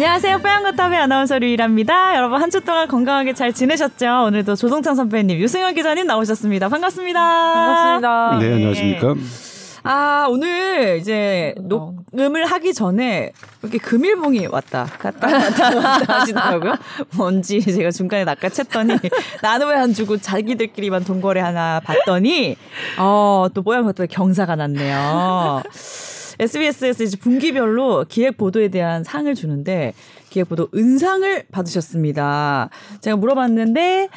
안녕하세요. 뽀양거탑의 아나운서 류일합니다. 여러분 한 주 동안 건강하게 잘 지내셨죠? 오늘도 조동찬 선배님, 유승현 기자님 나오셨습니다. 반갑습니다. 반갑습니다. 네, 안녕하십니까. 아, 오늘 이제 녹음을 하기 전에 이렇게 금일봉이 왔다 갔다 갔다 갔다 하시더라고요. 뭔지 제가 중간에 낚아챘더니 나는 왜 안 주고 자기들끼리만 동거래 하나 봤더니 어, 또 뽀양거탑에 경사가 났네요. SBS에서 이제 분기별로 기획 보도에 대한 상을 주는데 기획 보도 은상을 받으셨습니다. 제가 물어봤는데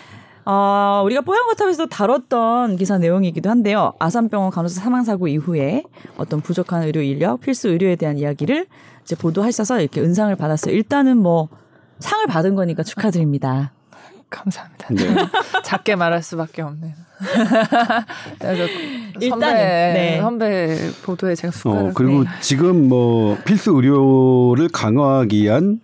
어, 우리가 뽀얀거탑에서도 다뤘던 기사 내용이기도 한데요. 아산병원 간호사 사망 사고 이후에 어떤 부족한 의료 인력, 필수 의료에 대한 이야기를 이제 보도하셔서 이렇게 은상을 받았어요. 일단은 뭐 상을 받은 거니까 축하드립니다. 감사합니다. 네. 작게 말할 수밖에 없네요. 그래서 일단은, 선배, 네. 선배 보도에 제가. 어, 그리고 네. 지금 뭐 필수 의료를 강화하기 위한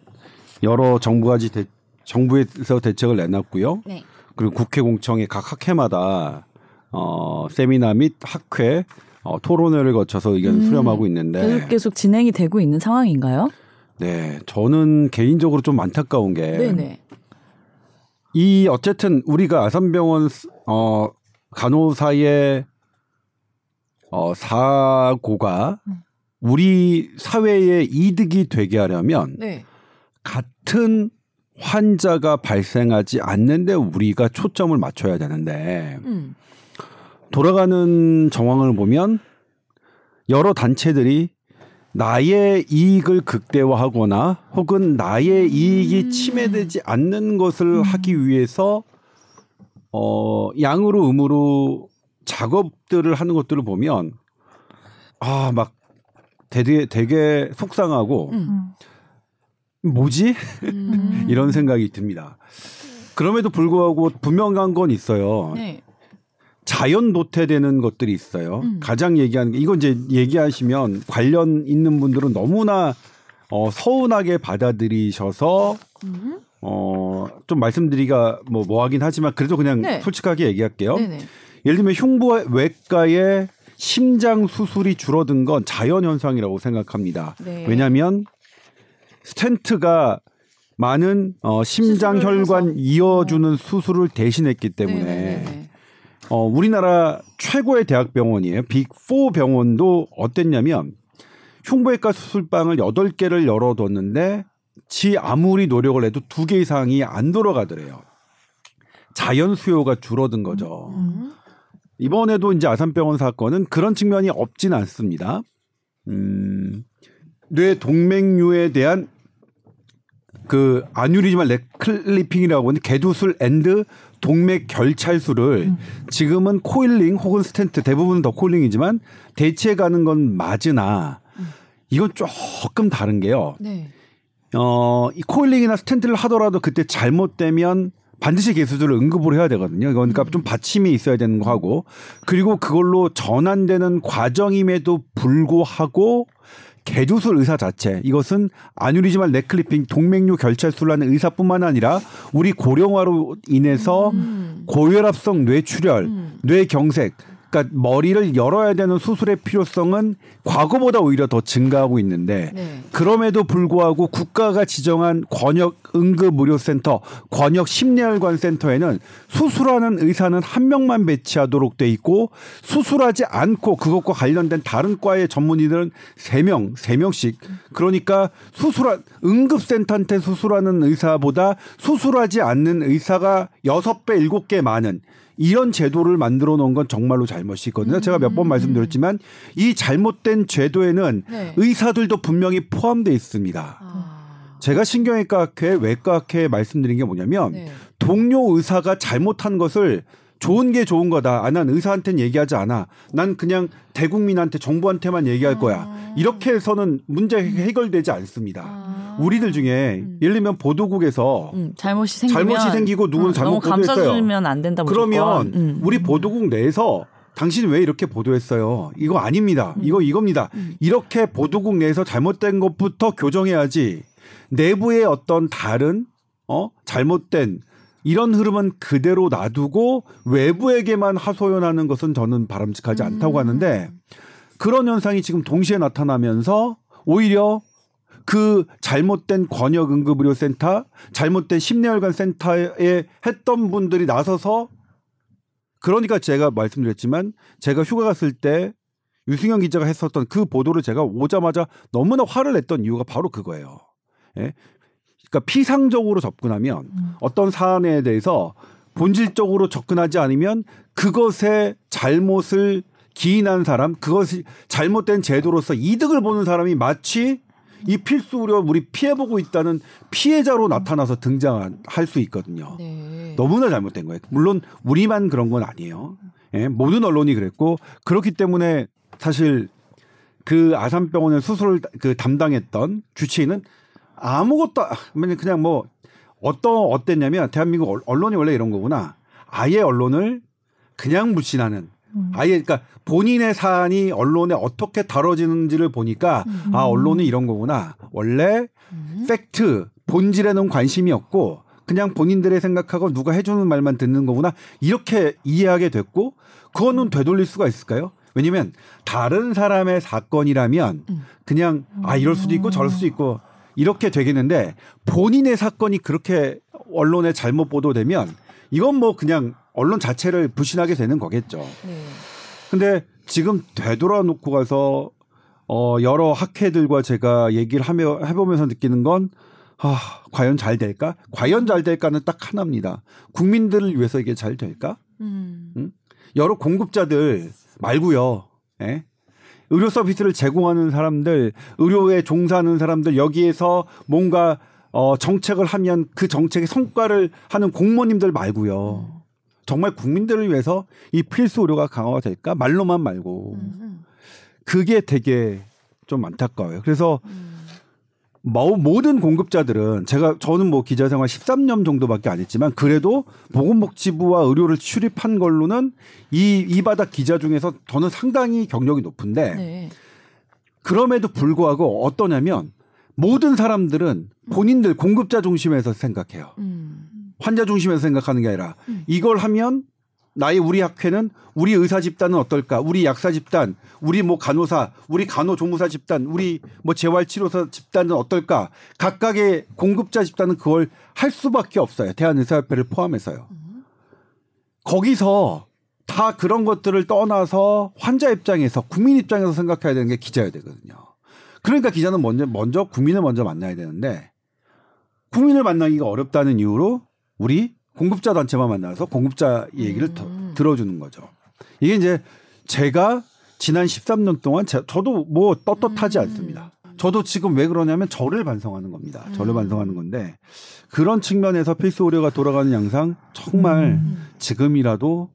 여러 정부가지 대, 정부에서 대책을 내놨고요. 네. 그리고 국회 공청회 각 학회마다 어, 세미나 및 학회 어, 토론회를 거쳐서 의견을 음, 수렴하고 있는데 계속 계속 진행이 되고 있는 상황인가요? 네, 저는 개인적으로 좀 안타까운 게 네네. 이 어쨌든 우리가 아산병원 어 간호사의 어 사고가 우리 사회에 이득이 되게 하려면 네. 같은 환자가 발생하지 않는데 우리가 초점을 맞춰야 되는데 음. 돌아가는 정황을 보면 여러 단체들이 나의 이익을 극대화하거나 혹은 나의 이익이 침해되지 않는 것을 하기 위해서 어 양으로 음으로 작업들을 하는 것들을 보면 아 막 되게 되게 속상하고 음. 뭐지 음. 이런 생각이 듭니다. 그럼에도 불구하고 분명한 건 있어요. 네. 자연 도태되는 것들이 있어요. 음. 가장 얘기하는 게 이건 이제 얘기하시면 관련 있는 분들은 너무나 어, 서운하게 받아들이셔서 음. 어, 좀 말씀드리기가 뭐 뭐하긴 하지만 그래도 그냥 네. 솔직하게 얘기할게요. 네네. 예를 들면 흉부외과의 심장 수술이 줄어든 건 자연 현상이라고 생각합니다. 네. 왜냐하면 스텐트가 많은 어, 심장 혈관 해서. 이어주는 수술을 대신했기 때문에 네네네. 어, 우리나라 최고의 대학병원이에요. 빅4 병원도 어땠냐면 흉부외과 수술방을 8개를 열어뒀는데 지 아무리 노력을 해도 두 개 이상이 안 돌아가더래요. 자연 수요가 줄어든 거죠. 음. 이번에도 이제 아산병원 사건은 그런 측면이 없진 않습니다. 음, 뇌 동맥류에 대한 그 aneurysmal neck clipping이라고 하는 개두술 and 동맥 결찰술을 지금은 coiling 혹은 스텐트 대부분은 더 coiling이지만 대체해 가는 건 맞으나 이건 조금 다른 게요. 네. 어, 이 coiling이나 스텐트를 하더라도 그때 잘못되면 반드시 개수술을 응급으로 해야 되거든요. 그러니까 좀 받침이 있어야 되는 거 하고 그리고 그걸로 전환되는 과정임에도 불구하고 개두술 의사 자체 이것은 aneurysmal neck clipping 동맥류 결찰술하는 의사뿐만 아니라 우리 고령화로 인해서 음. 고혈압성 뇌출혈, 뇌경색 그러니까 머리를 열어야 되는 수술의 필요성은 과거보다 오히려 더 증가하고 있는데 네. 그럼에도 불구하고 국가가 지정한 권역 응급의료센터, 권역 심내혈관 센터에는 수술하는 의사는 한 명만 배치하도록 돼 있고 수술하지 않고 그것과 관련된 다른 과의 전문의들은 세 명, 세 명씩 그러니까 수술한 응급 센터한테 수술하는 의사보다 수술하지 않는 의사가 여섯 배 일곱 개 많은 이런 제도를 만들어 놓은 건 정말로 잘못이 있거든요. 제가 몇 번 말씀드렸지만 이 잘못된 제도에는 네. 의사들도 분명히 포함되어 있습니다. 아. 제가 신경외과학회, 외과학회에 말씀드린 게 뭐냐면 네. 동료 의사가 잘못한 것을 좋은 게 좋은 거다. 아, 난 의사한테는 얘기하지 않아. 난 그냥 대국민한테 정부한테만 얘기할 거야. 이렇게 해서는 문제 해결되지 않습니다. 아. 우리들 중에 예를 들면 보도국에서 음, 잘못이 생기면 잘못이 생기고 누구는 음, 잘못 너무 보도했어요. 감싸주면 안 된다. 무조건. 그러면 음. 우리 보도국 내에서 당신 왜 이렇게 보도했어요? 이거 아닙니다. 음. 이거 이겁니다. 이렇게 보도국 내에서 잘못된 것부터 교정해야지 내부의 어떤 다른 어 잘못된 이런 흐름은 그대로 놔두고 외부에게만 하소연하는 것은 저는 바람직하지 않다고 하는데 그런 현상이 지금 동시에 나타나면서 오히려 그 잘못된 권역 응급 의료 센터, 잘못된 심내혈관 센터에 했던 분들이 나서서 그러니까 제가 말씀드렸지만 제가 휴가 갔을 때 유승현 기자가 했었던 그 보도를 제가 오자마자 너무나 화를 냈던 이유가 바로 그거예요. 예? 그러니까 피상적으로 접근하면 어떤 사안에 대해서 본질적으로 접근하지 않으면 그것의 잘못을 기인한 사람, 그것이 잘못된 제도로서 이득을 보는 사람이 마치 이 필수 의료 우리 피해보고 있다는 피해자로 나타나서 등장할 수 있거든요. 네. 너무나 잘못된 거예요. 물론 우리만 그런 건 아니에요. 예, 모든 언론이 그랬고 그렇기 때문에 사실 그 아산병원의 수술을 그 담당했던 주치의는 아무것도 그냥 그냥 뭐 어떤 어땠냐면 대한민국 언- 언론이 원래 이런 거구나. 아예 언론을 그냥 무신하는. 아예 그러니까 본인의 사안이 언론에 어떻게 다뤄지는지를 보니까 아 언론이 이런 거구나. 원래 팩트 본질에는 관심이 없고 그냥 본인들의 생각하고 누가 해주는 말만 듣는 거구나. 이렇게 이해하게 됐고 그거는 되돌릴 수가 있을까요? 왜냐면 다른 사람의 사건이라면 그냥 아 이럴 수도 있고 저럴 수도 있고 이렇게 되겠는데 본인의 사건이 그렇게 언론에 잘못 보도되면 이건 뭐 그냥 언론 자체를 불신하게 되는 거겠죠. 네. 근데 지금 되돌아 놓고 가서 어 여러 학회들과 제가 얘기를 하며 해보면서 느끼는 건 아, 과연 잘 될까? 과연 잘 될까는 딱 하나입니다. 국민들을 위해서 이게 잘 될까? 음. 여러 공급자들 말고요. 예? 의료 서비스를 제공하는 사람들, 의료에 종사하는 사람들 여기에서 뭔가 어 정책을 하면 그 정책의 성과를 하는 공무원님들 말고요. 정말 국민들을 위해서 이 필수 의료가 강화가 될까? 말로만 말고. 그게 되게 좀 안타까워요. 그래서 뭐 모든 공급자들은 제가 저는 뭐 기자 생활 13년 정도밖에 안 했지만 그래도 보건복지부와 의료를 출입한 걸로는 이 이 바닥 기자 중에서 저는 상당히 경력이 높은데 네. 그럼에도 불구하고 어떠냐면 모든 사람들은 본인들 공급자 중심에서 생각해요. 음. 환자 중심에서 생각하는 게 아니라 이걸 하면 나의 우리 학회는 우리 의사 집단은 어떨까? 우리 약사 집단, 우리 뭐 간호사, 우리 간호조무사 집단, 우리 뭐 재활치료사 집단은 어떨까? 각각의 공급자 집단은 그걸 할 수밖에 없어요. 대한의사협회를 포함해서요. 거기서 다 그런 것들을 떠나서 환자 입장에서 국민 입장에서 생각해야 되는 게 기자여야 되거든요. 그러니까 기자는 먼저 먼저 국민을 먼저 만나야 되는데 국민을 만나기가 어렵다는 이유로 우리 공급자 단체만 만나서 공급자 얘기를 더 들어주는 거죠. 이게 이제 제가 지난 13년 동안 제, 저도 뭐 떳떳하지 않습니다. 저도 지금 왜 그러냐면 저를 반성하는 겁니다. 저를 반성하는 건데 그런 측면에서 필수 의료가 돌아가는 양상 정말 지금이라도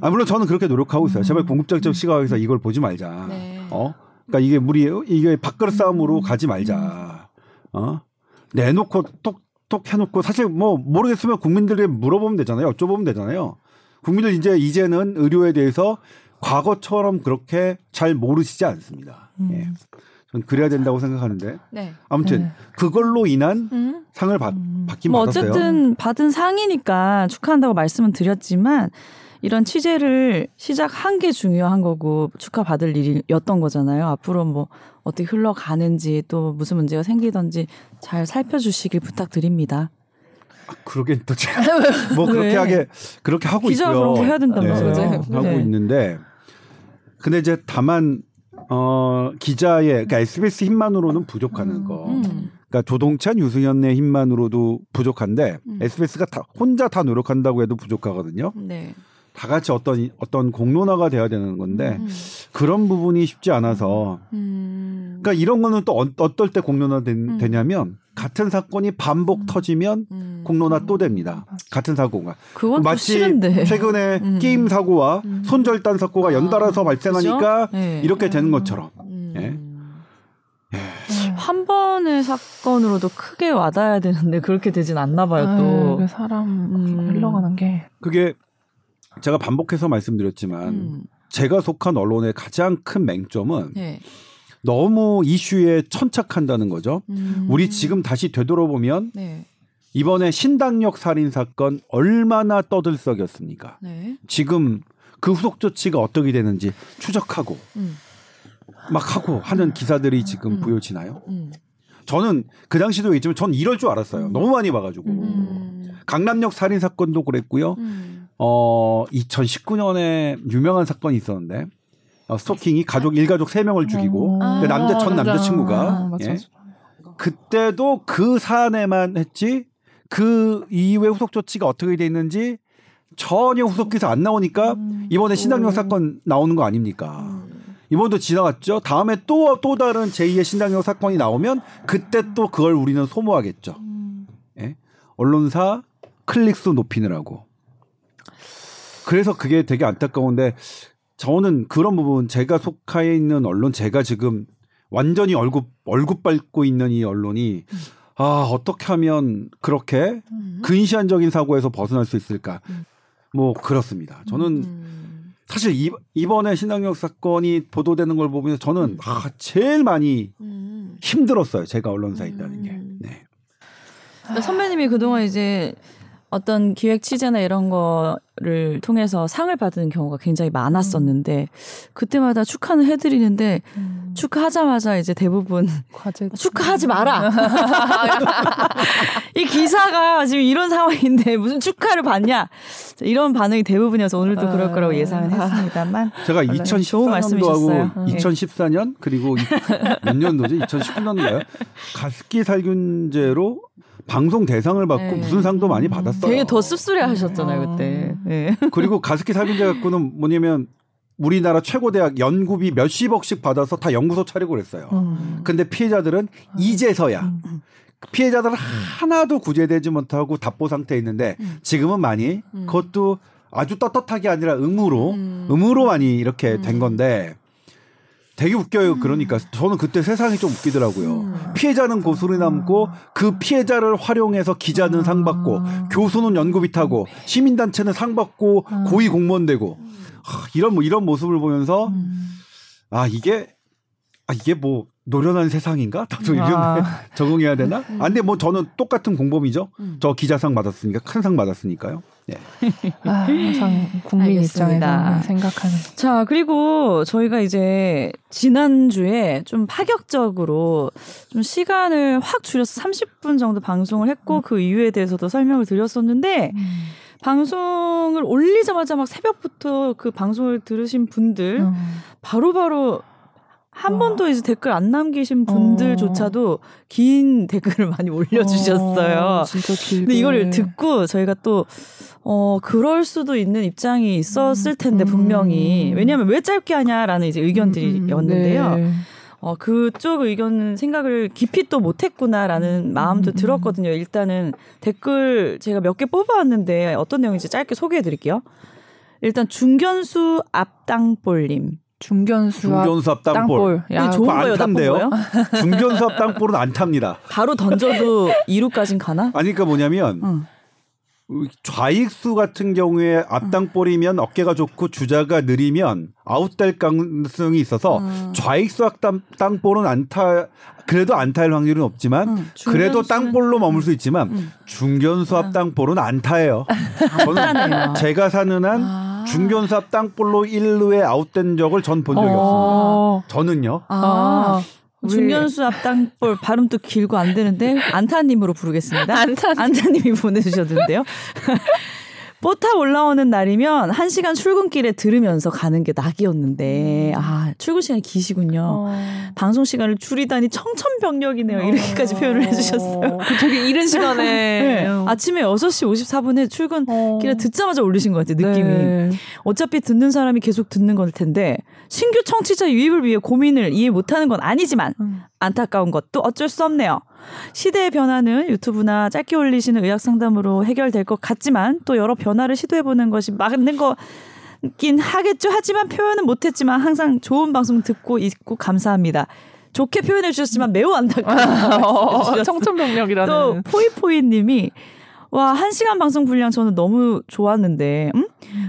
아 물론 저는 그렇게 노력하고 있어요. 제발 공급자적 시각에서 이걸 보지 말자. 네. 어? 그러니까 이게 우리 이게 밥그릇 싸움으로 가지 말자. 어? 내놓고 톡톡 해놓고 사실 뭐 모르겠으면 국민들에게 물어보면 되잖아요. 여쭤보면 되잖아요. 국민들 이제 이제는 의료에 대해서 과거처럼 그렇게 잘 모르시지 않습니다. 예. 전 그래야 된다고 생각하는데 네. 아무튼 네. 그걸로 인한 음. 상을 받, 받긴 뭐 받았어요. 어쨌든 받은 상이니까 축하한다고 말씀은 드렸지만 이런 취재를 시작한 게 중요한 거고 축하받을 일이었던 거잖아요. 앞으로 뭐 어떻게 흘러가는지 또 무슨 문제가 생기던지 잘 살펴주시길 부탁드립니다. 아, 그러긴 또 제가 뭐 그렇게 왜? 하게 그렇게 하고 기자 있고요. 해야 된다면서요. 네, 네. 하고 네. 있는데 근데 이제 다만 어 기자의 그러니까 SBS 힘만으로는 부족하는 거. 음. 그러니까 조동찬, 유승현의 힘만으로도 부족한데 음. SBS가 다 혼자 다 노력한다고 해도 부족하거든요. 네. 다 같이 어떤 어떤 공론화가 돼야 되는 건데 음. 그런 부분이 쉽지 않아서 음. 그러니까 이런 거는 또 어, 어떨 때 공론화 된- 음. 되냐면 같은 사건이 반복 터지면 음. 공론화 또 됩니다. 같은 사고가 그건 또 마치 싫은데. 최근에 음. 게임 사고와 음. 손절단 사고가 연달아서 아, 발생하니까 그죠? 네. 이렇게 되는 것처럼 음. 예. 한 번의 사건으로도 크게 와닿아야 되는데 그렇게 되진 않나 봐요 또. 그 사람 음. 흘러가는 게 그게 제가 반복해서 말씀드렸지만 음. 제가 속한 언론의 가장 큰 맹점은 네. 너무 이슈에 천착한다는 거죠. 음. 우리 지금 다시 되돌아보면 네. 이번에 신당역 살인 사건 얼마나 떠들썩이었습니까? 네. 지금 그 후속 조치가 어떻게 되는지 추적하고 음. 막 하고 하는 기사들이 지금 음. 보여지나요? 음. 저는 그 당시도 있지만 전 이럴 줄 알았어요. 너무 많이 봐가지고 음. 강남역 살인 사건도 그랬고요. 음. 어 2019년에 유명한 사건이 있었는데 어, 스토킹이 가족 일가족 세 명을 죽이고 아, 그 남자 전 남자. 남자 친구가 아, 예? 그때도 그 사안에만 했지 그 이후에 후속 조치가 어떻게 돼 있는지 전혀 후속 기사 안 나오니까 음. 이번에 신당역 사건 나오는 거 아닙니까? 이번도 지나갔죠. 다음에 또또 다른 제2의 신당역 사건이 나오면 그때 또 그걸 우리는 소모하겠죠. 예? 언론사 클릭수 높이느라고. 그래서 그게 되게 안타까운데 저는 그런 부분 제가 속해 있는 언론 제가 지금 완전히 얼굴 얼굴 밟고 있는 이 언론이 아 어떻게 하면 그렇게 근시안적인 사고에서 벗어날 수 있을까? 뭐 그렇습니다. 저는 사실 이, 이번에 신당역 사건이 보도되는 걸 보면서 저는 아, 제일 많이 힘들었어요. 제가 언론사에 있다는 게. 네. 그러니까 선배님이 그동안 이제 어떤 기획 취재나 이런 거를 통해서 상을 받은 경우가 굉장히 많았었는데 그때마다 축하는 해드리는데 음. 축하하자마자 이제 대부분 과제 축하하지 마라. 이 기사가 지금 이런 상황인데 무슨 축하를 받냐 이런 반응이 대부분이어서 오늘도 그럴 거라고 예상은 했습니다만 제가 좋은 2014년도 말씀이셨어요. 하고 네. 2014년 그리고 이- 몇 년도지? 2019년도인가요? 가습기 살균제로 방송 대상을 받고 네. 무슨 상도 많이 받았어요. 되게 더 씁쓸해 하셨잖아요 그때. 예. 그리고 가습기 살균제 갖고는 뭐냐면 우리나라 최고 대학 연구비 몇십억씩 받아서 다 연구소 차리고 그랬어요. 음. 근데 피해자들은 이제서야 피해자들은 하나도 구제되지 못하고 답보 상태에 있는데 지금은 많이 그것도 아주 떳떳하게 아니라 의무로 의무로 많이 이렇게 된 건데 되게 웃겨요. 그러니까 저는 그때 세상이 좀 웃기더라고요. 피해자는 고소리 남고 그 피해자를 활용해서 기자는 상 받고 교수는 연구비 타고 시민단체는 상 받고 고위 공무원 되고. 하, 이런 뭐 이런 모습을 보면서 아 이게 아 이게 뭐 노련한 세상인가? 나도 이런 아. 적응해야 되나? 아, 근데 뭐 저는 똑같은 공범이죠. 저 기자상 받았으니까 큰 상 받았으니까요. 예. 아, 항상 국민. 입장에서 생각하는. 자, 그리고 저희가 이제 지난주에 좀 파격적으로 좀 시간을 확 줄여서 30분 정도 방송을 했고 그 이유에 대해서도 설명을 드렸었는데 방송을 올리자마자 막 새벽부터 그 방송을 들으신 분들 음. 바로바로 한 와. 번도 이제 댓글 안 남기신 분들조차도 긴 댓글을 많이 올려주셨어요. 어, 진짜 길게. 근데 이걸 듣고 저희가 또, 어, 그럴 수도 있는 입장이 있었을 텐데, 음. 분명히. 왜냐하면 왜 짧게 하냐라는 이제 의견들이었는데요. 네. 어, 그쪽 의견은 생각을 깊이 또 못했구나라는 마음도 음. 들었거든요. 일단은 댓글 제가 몇 개 뽑아왔는데 어떤 내용인지 짧게 소개해 드릴게요. 일단 중견수 앞땅볼님. 중견수 중견수 앞 땅볼. 땅볼. 야, 좋은 안 거예요, 나쁜 탄대요. 거예요? 중견수 앞 땅볼은 안 탑니다. 바로 던져도 2루까진 가나? 아니 그러니까 뭐냐면 응. 좌익수 같은 경우에 앞땅볼이면 어깨가 좋고 주자가 느리면 아웃될 가능성이 있어서 음. 좌익수 앞땅 땅볼은 안타 그래도 안타일 확률은 없지만 음, 그래도 중견수는- 땅볼로 머물 수 있지만 음. 중견수 앞 땅볼은 안타예요. 저는 안타네요. 제가 사는 한 아. 중견수 앞 땅볼로 1루에 아웃된 적을 전 본 적이 없습니다. 어. 저는요. 아, 우리- 중견수 앞 땅볼 발음도 길고 안 되는데 안타님으로 부르겠습니다. 안타님이 보내주셨는데요. 뽀탑 올라오는 날이면 한 시간 출근길에 들으면서 가는 게 낙이었는데 아 출근 시간이 기시군요. 어. 방송 시간을 줄이다니 청천벽력이네요. 이렇게까지 표현을 해주셨어요. 그 되게 이른 시간에 네. 아침에 6시 54분에 출근길에 어. 듣자마자 올리신 것 같아요. 느낌이. 네. 어차피 듣는 사람이 계속 듣는 걸 텐데 신규 청취자 유입을 위해 고민을 이해 못하는 건 아니지만 음. 안타까운 것도 어쩔 수 없네요. 시대의 변화는 유튜브나 짧게 올리시는 의학 상담으로 해결될 것 같지만 또 여러 변화를 시도해보는 것이 맞는 거 긴 하겠죠. 하지만 표현은 못했지만 항상 좋은 방송 듣고 있고 감사합니다. 좋게 표현해 주셨지만 매우 안타까운 어, 청천벽력이라는. 또 포이포이님이 와 한 시간 방송 분량 저는 너무 좋았는데 음?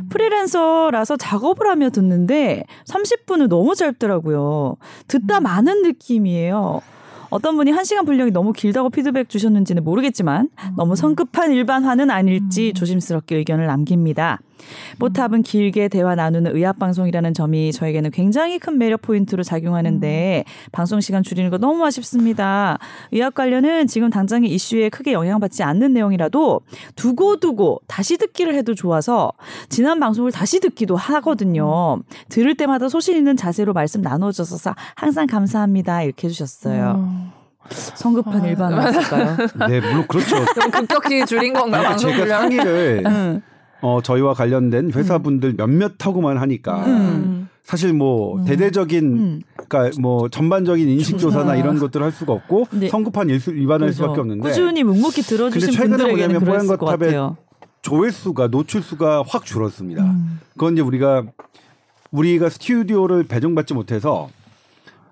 프리랜서라서 작업을 하며 듣는데 30분은 너무 짧더라고요. 듣다 많은 느낌이에요. 어떤 분이 한 시간 분량이 너무 길다고 피드백 주셨는지는 모르겠지만 너무 성급한 일반화는 아닐지 조심스럽게 의견을 남깁니다. 뽀탑은 길게 대화 나누는 의학 방송이라는 점이 저에게는 굉장히 큰 매력 포인트로 작용하는데 방송 시간 줄이는 거 너무 아쉽습니다. 의학 관련은 지금 당장의 이슈에 크게 영향받지 않는 내용이라도 두고두고 다시 듣기를 해도 좋아서 지난 방송을 다시 듣기도 하거든요. 들을 때마다 소신 있는 자세로 말씀 나눠줘서 항상 감사합니다. 이렇게 해주셨어요. 음. 성급한 아, 일반화였을까요? 네, 물론 그렇죠. 좀 급격히 줄인 건가 그러니까 방송 제가? 상의를 응. 어, 저희와 관련된 회사분들 몇몇하고만 하니까 음. 사실 뭐 대대적인 음. 그러니까 뭐 전반적인 인식 조사나 이런 것들을 할 수가 없고 네. 성급한 일수 일반할 그렇죠. 수밖에 없는데 꾸준히 묵묵히 들어주신 근데 최근에 분들에게는 뭐냐면 그랬을 것 같아요. 조회수가 노출수가 확 줄었습니다. 음. 그건 이제 우리가 우리가 스튜디오를 배정받지 못해서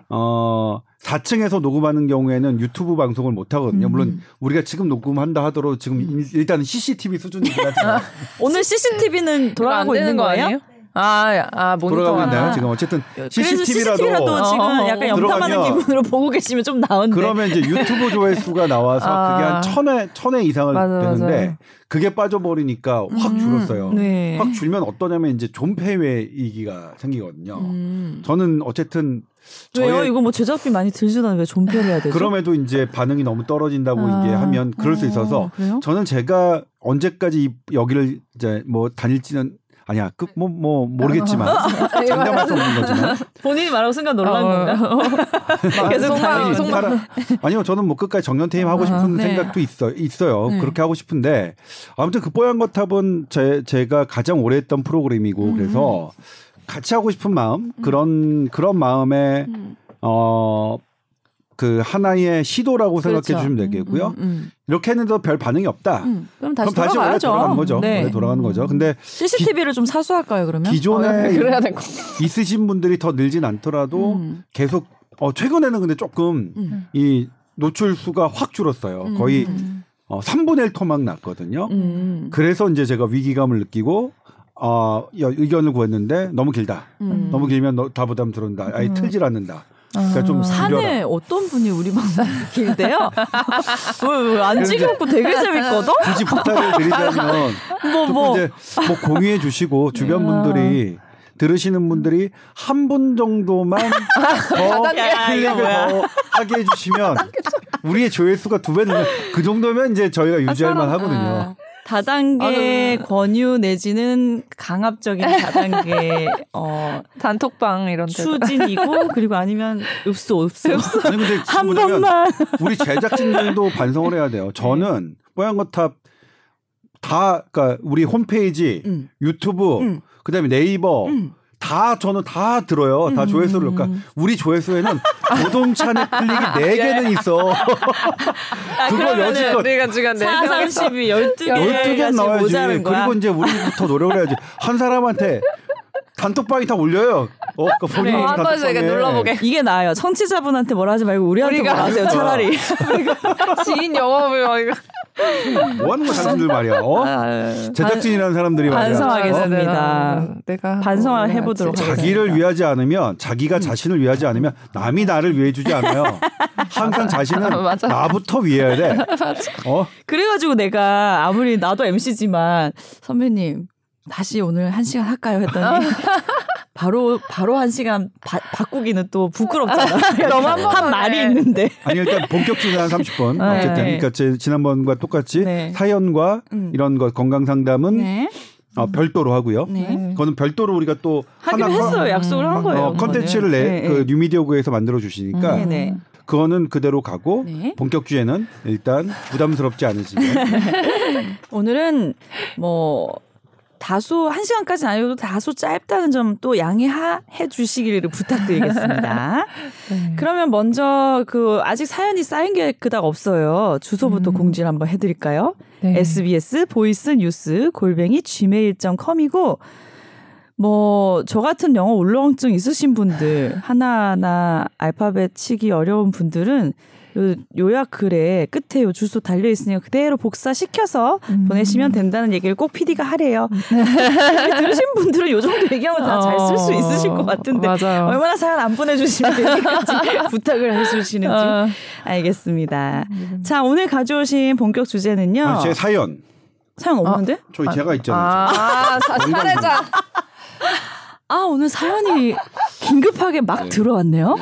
어 4층에서 녹음하는 경우에는 유튜브 방송을 못 하거든요. 음. 물론 우리가 지금 녹음한다 하더라도 지금 일- 일단은 CCTV 수준이긴 하지만 오늘 CCTV는 돌아가고 있는 거? 아니에요? 아, 아 모니터 돌아가고 있나요? 아. 지금 어쨌든 CCTV라도 CCTV라도 지금 어, 약간 들어가면 기분으로 보고 계시면 좀 나은데. 그러면 이제 유튜브 조회수가 나와서 아. 그게 한 천회 천회 이상을 맞아, 되는데 맞아. 그게 빠져버리니까 확 음, 줄었어요. 네. 확 줄면 어떠냐면 이제 존폐 위기가 생기거든요. 음. 저는 어쨌든 왜요? 이거 뭐 제작비 많이 들지도 왜 존폐를 해야 되죠? 그럼에도 이제 반응이 너무 떨어진다고 아. 이게 하면 그럴 수 있어서 어, 그래요? 저는 제가 언제까지 이- 여기를 이제 뭐 다닐지는 아니야 그뭐뭐 모르겠지만 장담할 수 없는 거지만 본인이 말하고 순간 놀란 어. 건가? 계속 속마음, 다니는 속마음. 살아- 아니요 저는 뭐 끝까지 정년퇴임 하고 싶은 네. 생각도 있어 있어요 네. 그렇게 하고 싶은데 아무튼 그 뽀얀 거탑은 제 제가 가장 오래 했던 프로그램이고 음. 그래서 같이 하고 싶은 마음 그런 그런 마음에 음. 어. 그 하나의 시도라고 생각해 그렇죠. 주시면 되겠고요. 음, 음, 이렇게 했는데도 별 반응이 없다. 음. 그럼 다시 그럼 다시 원래. 돌아가는 거죠. 네. 원래 돌아가는 거죠. 근데 CCTV를 좀 사수할까요 그러면? 기존에 어, 그래야 될 것. 있으신 분들이 더 늘진 않더라도 음. 계속 어 최근에는 근데 조금 음. 이 노출 수가 확 줄었어요. 음. 거의 음. 어 3분의 1 토막 났거든요. 음. 그래서 이제 제가 위기감을 느끼고 어 여- 의견을 구했는데 너무 길다. 음. 너무 길면 너, 다 부담 들어온다. 아예 틀질 않는다. 아. 그러니까 좀 산에 줄여라. 어떤 분이 우리 방송 길대요? 왜안 찍어놓고 되게 재밌거든? 굳이 부탁을 드리자면 뭐 뭐. 이제 뭐 공유해 주시고 주변 분들이 들으시는 분들이 한 분 정도만 더 클릭을. 더 하게 해주시면 우리의 조회수가 두배 늘면 그 정도면 이제 저희가 유지할 만 하거든요. 다단계 권유 내지는 강압적인 다단계 어 단톡방 이런 데. 추진이고 그리고 아니면 읍소 읍소 아니 근데 한 번만 우리 제작진들도 반성을 해야 돼요. 저는 뽀얀 거탑 다 그러니까 우리 홈페이지, 음. 유튜브, 음. 그다음에 네이버 음. 다 저는 다 들어요. 다 조회수를 그러니까 우리 조회수에는 조동찬의 클릭이 네 개는 있어. 그걸 여지껏 지금 네 4, 명이서 32, 12개 12개 나와야지. 모자른 거야. 그리고 이제 우리부터 노력을 해야지. 한 사람한테 단톡방이 다 올려요. 어, 그 본인 어, 한 번씩 이렇게 눌러보게. 이게 나아요. 청취자분한테 뭐라 하지 말고 우리한테 우리가- 뭐라 하세요. 차라리. 지인 영업을 막 이거. 뭐 하는 거야, 당신들 말이야. 어? 제작진이라는 사람들이 말이야. 반성하겠습니다. 아, 네. 내가 반성을 어, 해보도록. 하겠습니다. 자기를 위하지 않으면 자기가 자신을 위하지 않으면 남이 나를 위해 주지 않아요. 항상 자신은 맞아. 나부터 위해야 돼. 어? 그래가지고 내가 아무리 나도 MC지만 선배님 다시 오늘 한 시간 할까요 했더니 바로 바로 한 시간 바, 바꾸기는 또 부끄럽잖아. 너무 한 한 말이 해. 있는데. 아니 일단 본격 진행 한 30분. 네. 어쨌든 그러니까 제 지난번과 똑같이 네. 사연과 음. 이런 것 건강 상담은 네. 어, 별도로 하고요. 네. 그거는 별도로 우리가 또 하기로 하나 했어요. 약속을 한 거예요. 어, 컨텐츠를 내 네, 그 네. 뉴미디어국에서 만들어 주시니까 네, 네. 그거는 그대로 가고 네. 본격 주제는 일단 부담스럽지 않으시면 오늘은 뭐 다소 한 시간까지는 아니어도 다소 짧다는 점 또 양해해 주시기를 부탁드리겠습니다. 네. 그러면 먼저 그 아직 사연이 쌓인 게 그닥 없어요. 주소부터 공지를 한번 해드릴까요? 네. SBS voice news 골뱅이 gmail.com이고 뭐 저 같은 영어 울렁증 있으신 분들 하나하나 알파벳 치기 어려운 분들은 요 요약 글에 끝에 요 주소 달려 있으니까 그대로 복사시켜서 음. 보내시면 된다는 얘기를 꼭 PD가 하래요. 들으신 분들은 요 정도 얘기하면 다 잘 쓸수 있으실 것 같은데 어, 맞아요. 얼마나 사연 안 보내주시면 여기까지 부탁을 해주시는지 어. 알겠습니다. 자 오늘 가져오신 본격 주제는요. 아, 제 사연 사연 없는데? 저희 제가 있잖아요. 아, 사, 사례자. 아, 오늘 사연이 긴급하게 막 들어왔네요.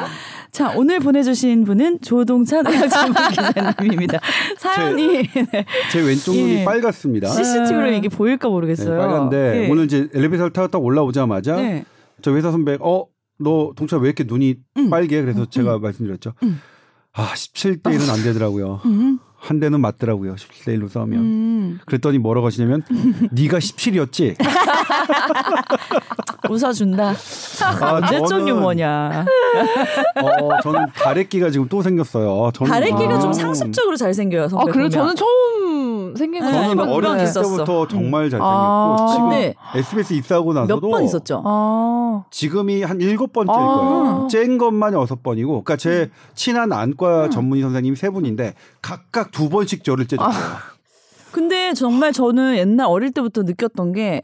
자, 오늘 보내주신 분은 조동찬 의학전문 기자님입니다. 사연이 네. 제 왼쪽 눈이 예. 빨갛습니다. CCTV로 이게 보일까 네, 모르겠어요. 빨간데 예. 오늘 이제 엘리베이터를 타고 딱 올라오자마자 네. 저 회사 선배 어 너 동차 왜 이렇게 눈이 음. 빨개? 그래서 제가 말씀드렸죠. 음. 아 17대 1은 안 되더라고요. 음, 한 대는 맞더라고요. 17대 1로 싸우면. 음. 그랬더니 뭐라고 하시냐면 네가 17이었지. 웃어준다. 아, 언제적 유머냐. 어, 저는 다래끼가 지금 또 생겼어요. 저는 다래끼가 아. 좀 상습적으로 잘 생겨요. 아, 선배 그래요? 저는 처음 생긴 거 네, 저는 번 있었어. 때부터 정말 잘생겼고 아. 지금 근데 SBS 입사하고 나서도 몇 번 있었죠. 아. 지금이 한 일곱 번째일 아. 거예요. 쨍 것만 여섯 번이고, 그러니까 제 친한 안과 전문의 선생님이 세 분인데 각각 두 번씩 저를 째줬어요. 근데 정말 저는 옛날 어릴 때부터 느꼈던 게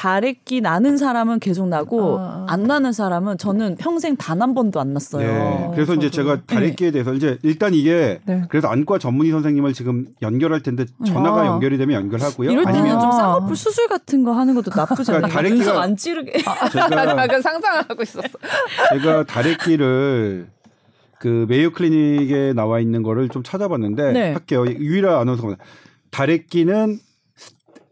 다래끼 나는 사람은 계속 나고 아. 안 나는 사람은 저는 평생 단 한 번도 안 났어요. 네. 그래서 이제 저도. 제가 다래끼에 대해서 이제 일단 이게 네. 그래서 안과 전문의 선생님을 지금 연결할 텐데 전화가 아. 연결이 되면 연결하고요. 이럴 때는 아니면 좀 아. 쌍꺼풀 수술 같은 거 하는 것도 나쁘지 않아요. 그러니까 다래끼가- 안 찌르게. 제가 약간 상상을 하고 있었어. 제가 다래끼를 그 메이오 클리닉에 나와 있는 거를 좀 찾아봤는데 네. 할게요. 유일한 아나운서가 다래끼는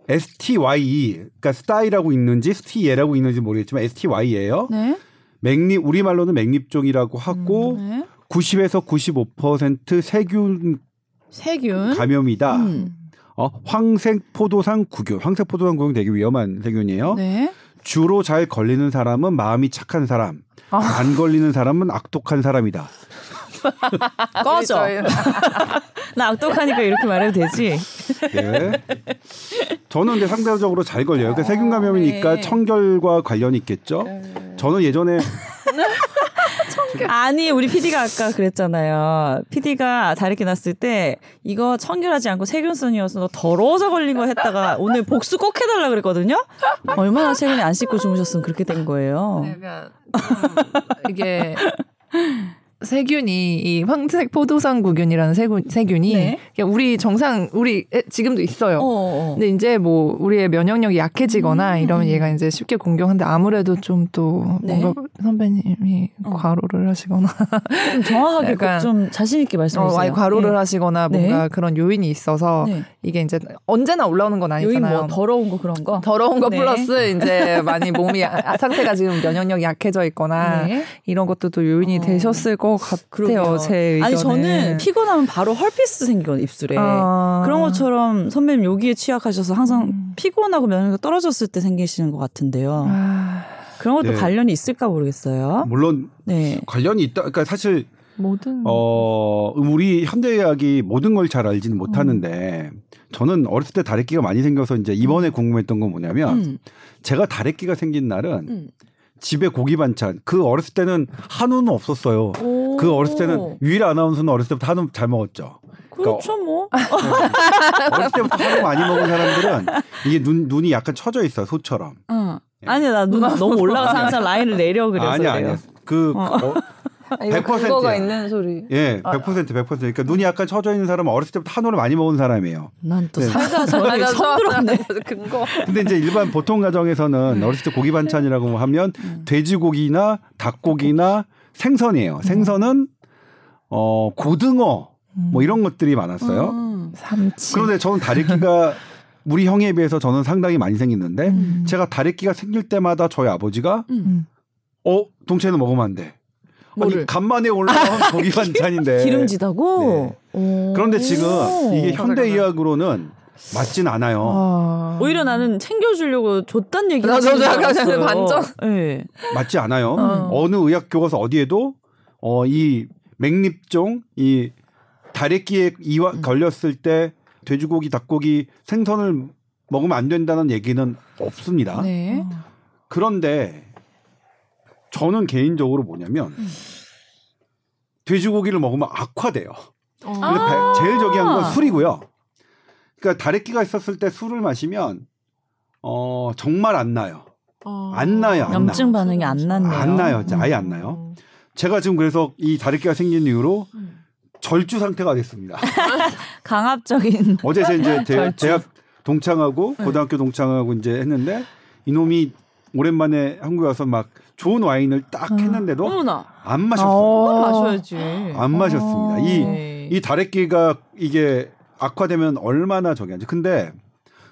STYE 그러니까 stye라고 읽는지 스티예라고 읽는지 모르겠지만 STY예요. 네. 맥립 우리말로는 맥립종이라고 하고 네. 90에서 95% 세균 세균. 감염이다. 음. 어, 황색 포도상 구균. 황색 포도상 구균 되게 위험한 세균이에요. 네. 주로 잘 걸리는 사람은 마음이 착한 사람. 아. 안 걸리는 사람은 악독한 사람이다. 꺼져. 저희- 나 악독하니까 이렇게 말해도 되지. 네. 저는 근데 상대적으로 잘 걸려요. 그러니까 세균 감염이니까 네. 청결과 관련이 있겠죠. 저는 예전에 아니 우리 PD가 아까 그랬잖아요. PD가 다르게 났을 때 이거 청결하지 않고 세균성이어서 너 더러워서 걸린 거 했다가 오늘 복수 꼭 해달라 그랬거든요. 얼마나 최근에 안 씻고 주무셨으면 그렇게 된 거예요. 약간 좀 이게 세균이 이 황색 포도상 구균이라는 세균, 세균이 네. 우리 정상 우리 에, 지금도 있어요. 어, 어. 근데 이제 뭐 우리의 면역력이 약해지거나 이러면 얘가 이제 쉽게 공격하는데 아무래도 좀또 음. 네. 뭔가 선배님이 어. 과로를 하시거나 좀 정확하게 약간- 좀 자신 있게 말씀해 어, 주세요. 아니, 과로를 네. 하시거나 네. 뭔가 그런 요인이 있어서 네. 이게 이제 언제나 올라오는 건 요인 아니잖아요. 뭐 더러운 거 그런 거. 더러운 거 네. 플러스 이제 많이 몸이 아- 상태가 지금 면역력이 약해져 있거나 네. 이런 것도 또 요인이 어. 되셨을 것 같아요. 그러게요. 제 의견에. 아니 저는 피곤하면 바로 헐피스 생기거든 입술에. 아. 그런 것처럼 선배님 여기에 취약하셔서 항상 음. 피곤하고 면역력 떨어졌을 때 생기시는 것 같은데요. 아, 그런 것도 네. 관련이 있을까 모르겠어요. 물론 네. 관련이 있다. 그러니까 사실 모든 어 우리 현대의학이 모든 걸 잘 알지는 못하는데 저는 어렸을 때 다래끼가 많이 생겨서 이제 이번에 궁금했던 건 뭐냐면 음. 제가 다래끼가 생긴 날은 음. 집에 고기 반찬 그 어렸을 때는 한우는 없었어요. 그 어렸을 때는 유일 아나운서는 어렸을 때부터 한우 잘 먹었죠. 그렇죠 뭐. 어렸을 때부터 한우 많이 먹은 사람들은 이게 눈 눈이 약간 처져 있어요 소처럼. 응. 아니 나 눈 너무 올라가서 항상 라인을 내려 그래서 아니야 그래요. 아니야. 그 어. 어, 이거 100% 근거가 야. 있는 소리. 예, 100% 100%. 그러니까 눈이 약간 처져 있는 사람은 어렸을 때부터 한우를 많이 먹은 사람이에요. 난또 네. 처음 들었네. 근거. 근데 이제 일반 보통 가정에서는 어렸을 때 고기 반찬이라고 하면 돼지고기나 닭고기나 생선이에요. 생선은 어 고등어 뭐 이런 것들이 많았어요. 음. 삼치. 그런데 저는 다래끼가 우리 형에 비해서 저는 상당히 많이 생겼는데 음. 제가 다래끼가 생길 때마다 저희 아버지가 음. 어 동체는 먹으면 안 돼. 뭐를? 아니 간만에 올라온 고기 반찬인데 기름지다고. 오. 네. 그런데 지금 이게 현대 의학으로는 맞진 않아요. 아. 오히려 나는 챙겨주려고 줬단 얘기 나 하시는 저도 줄 약간 알았어요. 반전. 네. 맞지 않아요. 어. 어느 의학 교과서 어디에도 어 이 맥립종 이 다래끼에 이와 걸렸을 때 돼지고기, 닭고기, 생선을 먹으면 안 된다는 얘기는 없습니다. 네. 그런데 저는 개인적으로 뭐냐면 돼지고기를 먹으면 악화돼요. 근데 아. 배- 제일 저기한 건 술이고요. 그러니까 다래끼가 있었을 때 술을 마시면 어 정말 안 나요. 안 나요. 안 염증 나. 반응이 안 났네요. 안 나요. 진짜 아예 안 나요. 제가 지금 그래서 이 다래끼가 생긴 이후로 절주 상태가 됐습니다. 강압적인 어제 제 이제 대. 대학 동창하고 네. 고등학교 동창하고 이제 했는데 이놈이 오랜만에 한국에 와서 막 좋은 와인을 딱 했는데도 어머나. 안 마셨어요. 어. 마셔야지. 안 마셨습니다. 이 네. 이 다래끼가 이게 악화되면 얼마나 저기 하지. 근데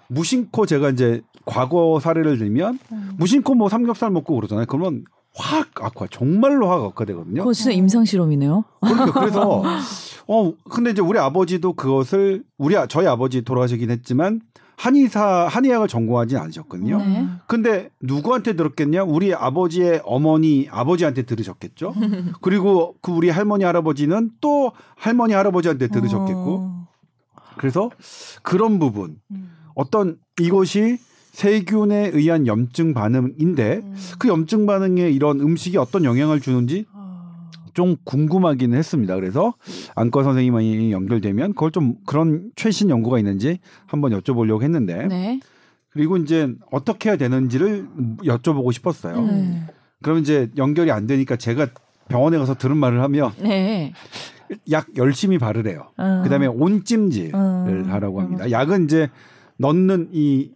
무심코 제가 이제 과거 사례를 들면 무심코 뭐 삼겹살 먹고 그러잖아요. 그러면 확 악화, 정말로 확 악화되거든요. 그거 진짜 임상 실험이네요. 그러니까 그래서 어 근데 이제 우리 아버지도 그것을 우리 아- 저희 아버지 돌아가시긴 했지만 한의사 한의학을 전공하진 않으셨거든요. 네. 근데 누구한테 들었겠냐? 우리 아버지의 어머니 아버지한테 들으셨겠죠. 그리고 그 우리 할머니 할아버지는 또 할머니 할아버지한테 들으셨겠고. 어. 그래서 그런 부분 어떤 이것이 세균에 의한 염증 반응인데 그 염증 반응에 이런 음식이 어떤 영향을 주는지 좀 궁금하기는 했습니다. 그래서 안과 선생님이 연결되면 그걸 좀 그런 최신 연구가 있는지 한번 여쭤보려고 했는데 네. 그리고 이제 어떻게 해야 되는지를 여쭤보고 싶었어요. 네. 그럼 이제 연결이 안 되니까 제가 병원에 가서 들은 말을 하면 네. 약 열심히 바르래요. 음. 그다음에 온찜질을 음. 하라고 합니다. 약은 이제 넣는 이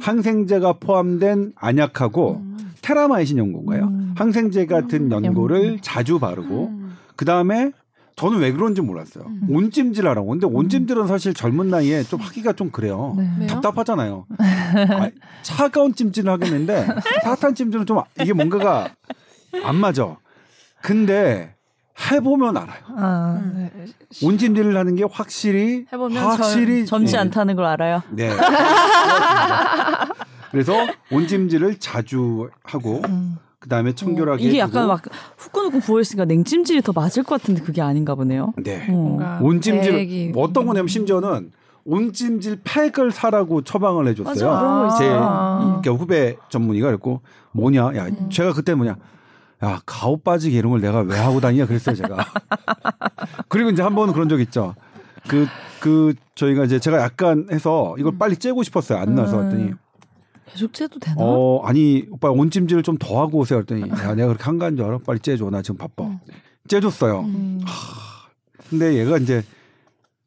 항생제가 포함된 안약하고 테라마이신 연고인가요? 음. 항생제 같은 연고를 자주 바르고 그 다음에 저는 왜 그런지 몰랐어요. 온찜질 하라고. 근데 온찜질은 사실 젊은 나이에 좀 하기가 좀 그래요. 네. 답답하잖아요. 아, 차가운 찜질을 하겠는데 따뜻한 찜질은 좀 이게 뭔가가 안 맞아. 근데 해보면 알아요. 아, 네. 온찜질을 하는 게 확실히 해보면 확실히 젊, 젊지 네. 않다는 걸 알아요. 네. 그래서 온찜질을 자주 하고 음. 그다음에 청결하게 이게 약간. 막 후끈후끈 부어있으니까 냉찜질이 더 맞을 것 같은데 그게 아닌가 보네요. 네. 어. 온찜질 뭐 어떤 거냐면 심지어는 온찜질 팩을 사라고 처방을 해줬어요. 맞아, 그런 거제 있어요. 이렇게 후배 전문의가 그랬고 뭐냐, 야 제가 그때 뭐냐, 야 가오 이런 걸 내가 왜 하고 다니냐 그랬어요 제가. 그리고 이제 한 번은 그런 적 있죠. 그그 저희가 이제 제가 약간 해서 이걸 빨리 째고 싶었어요. 안 나서 음. 했더니 계속 째도 되나? 어 아니 오빠 온찜질을 좀 더 하고 오세요 했더니 야 내가 그렇게 한가한 줄 알아? 빨리 째줘 나 지금 바빠. 째줬어요. 음. 근데 얘가 이제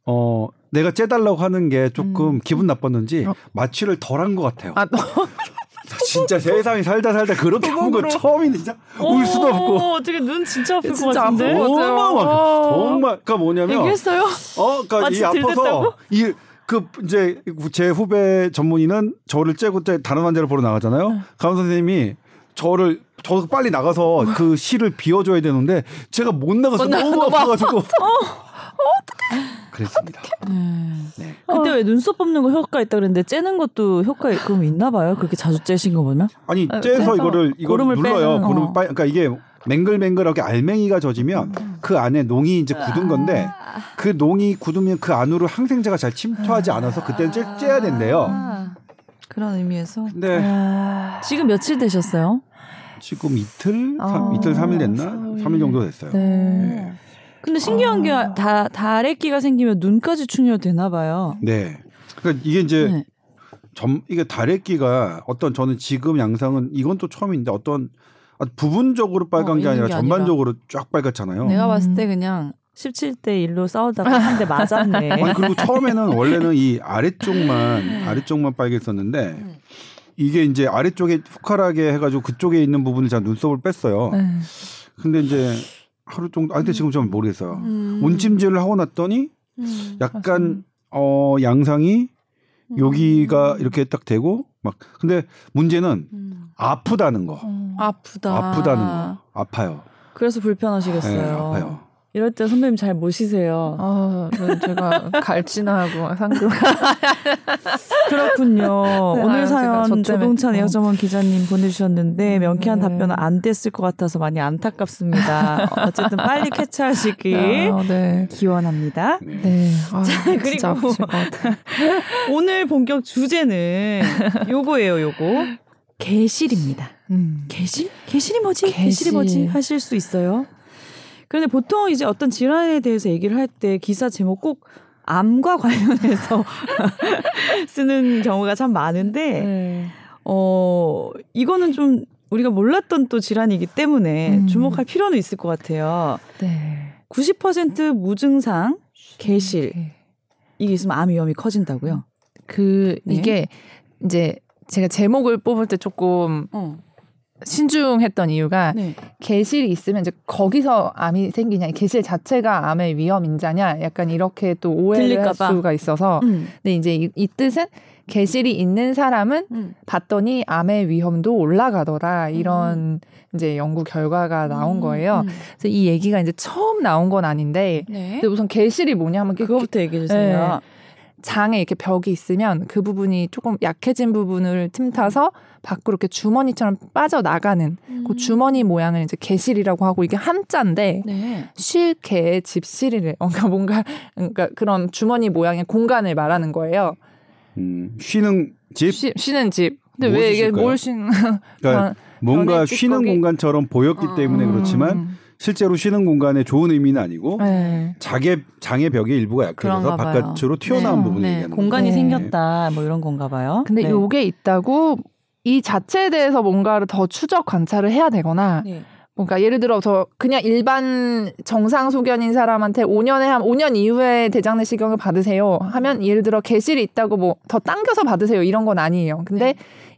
어 내가 째달라고 하는 게 조금 기분 나빴는지 어. 마취를 덜 한 것 같아요. 아, 너, 진짜 세상에 살다 살다 그렇게 한건 처음인데 진짜 울 수도 없고 어, 어떻게 눈 진짜 아플 것 진짜 같은데? 아프고. 정말 막 어. 정말 그러니까 뭐냐면 얘기했어요? 어 그러니까 이 아파서? 이 그 이제 제 후배 전문의는 저를 째고 이제 다른 환자를 보러 나가잖아요. 강 선생님이 저를 저 빨리 나가서 그 실을 비워줘야 되는데 제가 못 나가서 너무 아파가지고 그랬습니다. 네. 그때 왜 눈썹 뽑는 거 효과 있다 그랬는데 째는 것도 효과 그럼 있나 봐요? 그렇게 자주 째신 거 보면? 아니 아, 째서 째서 이거를 고름을 눌러요. 빼는, 고름을 어. 빨 그러니까 이게 맹글맹글하게 알맹이가 젖으면 그 안에 농이 이제 굳은 건데 그 농이 굳으면 그 안으로 항생제가 잘 침투하지 않아서 그때는 째, 째야 된대요. 그런 의미에서. 근데 지금 며칠 되셨어요? 지금 이틀 아, 삼 이틀 삼일 됐나? 삼일. 삼일 정도 됐어요. 네. 근데 신기한 게 다, 다래끼가 생기면 눈까지 충혈되나 봐요. 네. 그러니까 이게 이제 네. 점 이게 다래끼가 어떤 저는 지금 양상은 이건 또 처음인데 어떤 아주 부분적으로 빨간 어, 게 아니라 게 전반적으로 쫙 빨갛잖아요. 내가 봤을 음. 때 그냥 17대 1로 싸우다가 한 대 맞았네. 아니 그리고 처음에는 원래는 이 아래쪽만 아래쪽만 빨갰었는데 이게 이제 아래쪽에 푸카하게 해가지고 그쪽에 있는 부분을 제가 눈썹을 뺐어요. 네. 근데 이제 하루 정도 아 근데 지금 좀 모르겠어요. 음. 온찜질을 하고 났더니 음. 약간 어 양상이 여기가 이렇게 딱 되고 막 근데 문제는 음. 아프다는 거. 아프다. 아프다는 거. 아파요. 그래서 불편하시겠어요. 네, 아파요. 이럴 때 선배님 잘 모시세요. 아, 네, 제가 갈진하고 상금. 그렇군요. 네, 오늘 아유, 사연 조동찬 어. 에어전문 기자님 보내주셨는데 명쾌한 네. 답변은 안 됐을 것 같아서 많이 안타깝습니다. 어쨌든 빨리 캐치하시길 아, 네. 기원합니다. 네. 네. 아, 그리고- 것 같아요. 오늘 본격 주제는 요거예요, 요거. 개실입니다. 음. 개실? 개실이 뭐지? 개실. 개실이 뭐지? 하실 수 있어요. 그런데 보통 이제 어떤 질환에 대해서 얘기를 할 때 기사 제목 꼭 암과 관련해서 쓰는 경우가 참 많은데 네. 어 이거는 좀 우리가 몰랐던 또 질환이기 때문에 음. 주목할 필요는 있을 것 같아요. 네. 90% 무증상 개실 네. 이게 있으면 암 위험이 커진다고요. 그 네. 이게 이제 제가 제목을 뽑을 때 조금 어. 신중했던 이유가 네. 개실이 있으면 이제 거기서 암이 생기냐, 개실 자체가 암의 위험 인자냐, 약간 이렇게 또 오해를 할. 수가 있어서. 음. 근데 이제 이, 이 뜻은 개실이 있는 사람은 음. 봤더니 암의 위험도 올라가더라 이런 이제 연구 결과가 나온 거예요. 음. 그래서 이 얘기가 이제 처음 나온 건 아닌데, 네. 근데 우선 개실이 뭐냐면 그 그거부터 얘기해 주세요. 장에 이렇게 벽이 있으면 그 부분이 조금 약해진 부분을 틈타서 밖으로 이렇게 주머니처럼 빠져 나가는 그 주머니 모양을 이제 개실이라고 하고 이게 한자인데 네. 쉴개 집실이래. 그러니까 뭔가 그러니까 그런 주머니 모양의 공간을 말하는 거예요. 음, 쉬는 집 쉬, 쉬는 집. 근데 무엇이 왜 이게? 뭘 쉬는? 그러니까 뭔가 쉬는? 공간처럼 보였기 어. 때문에 그렇지만 음. 실제로 쉬는 공간에 좋은 의미는 아니고 네. 장의 장의 벽의 일부가 약해져서. 바깥으로 튀어나온 네. 부분을 네. 얘기하는 공간이 네. 생겼다. 뭐 이런 건가 봐요. 근데 네. 요게 있다고 이 자체에 대해서 뭔가를 더 추적 관찰을 해야 되거나 네. 뭔가 예를 들어 저 그냥 일반 정상 소견인 사람한테 5년에 한 5년 이후에 대장 내시경을 받으세요 하면 예를 들어 개실이 있다고 뭐 더 당겨서 받으세요 이런 건 아니에요. 근데 네.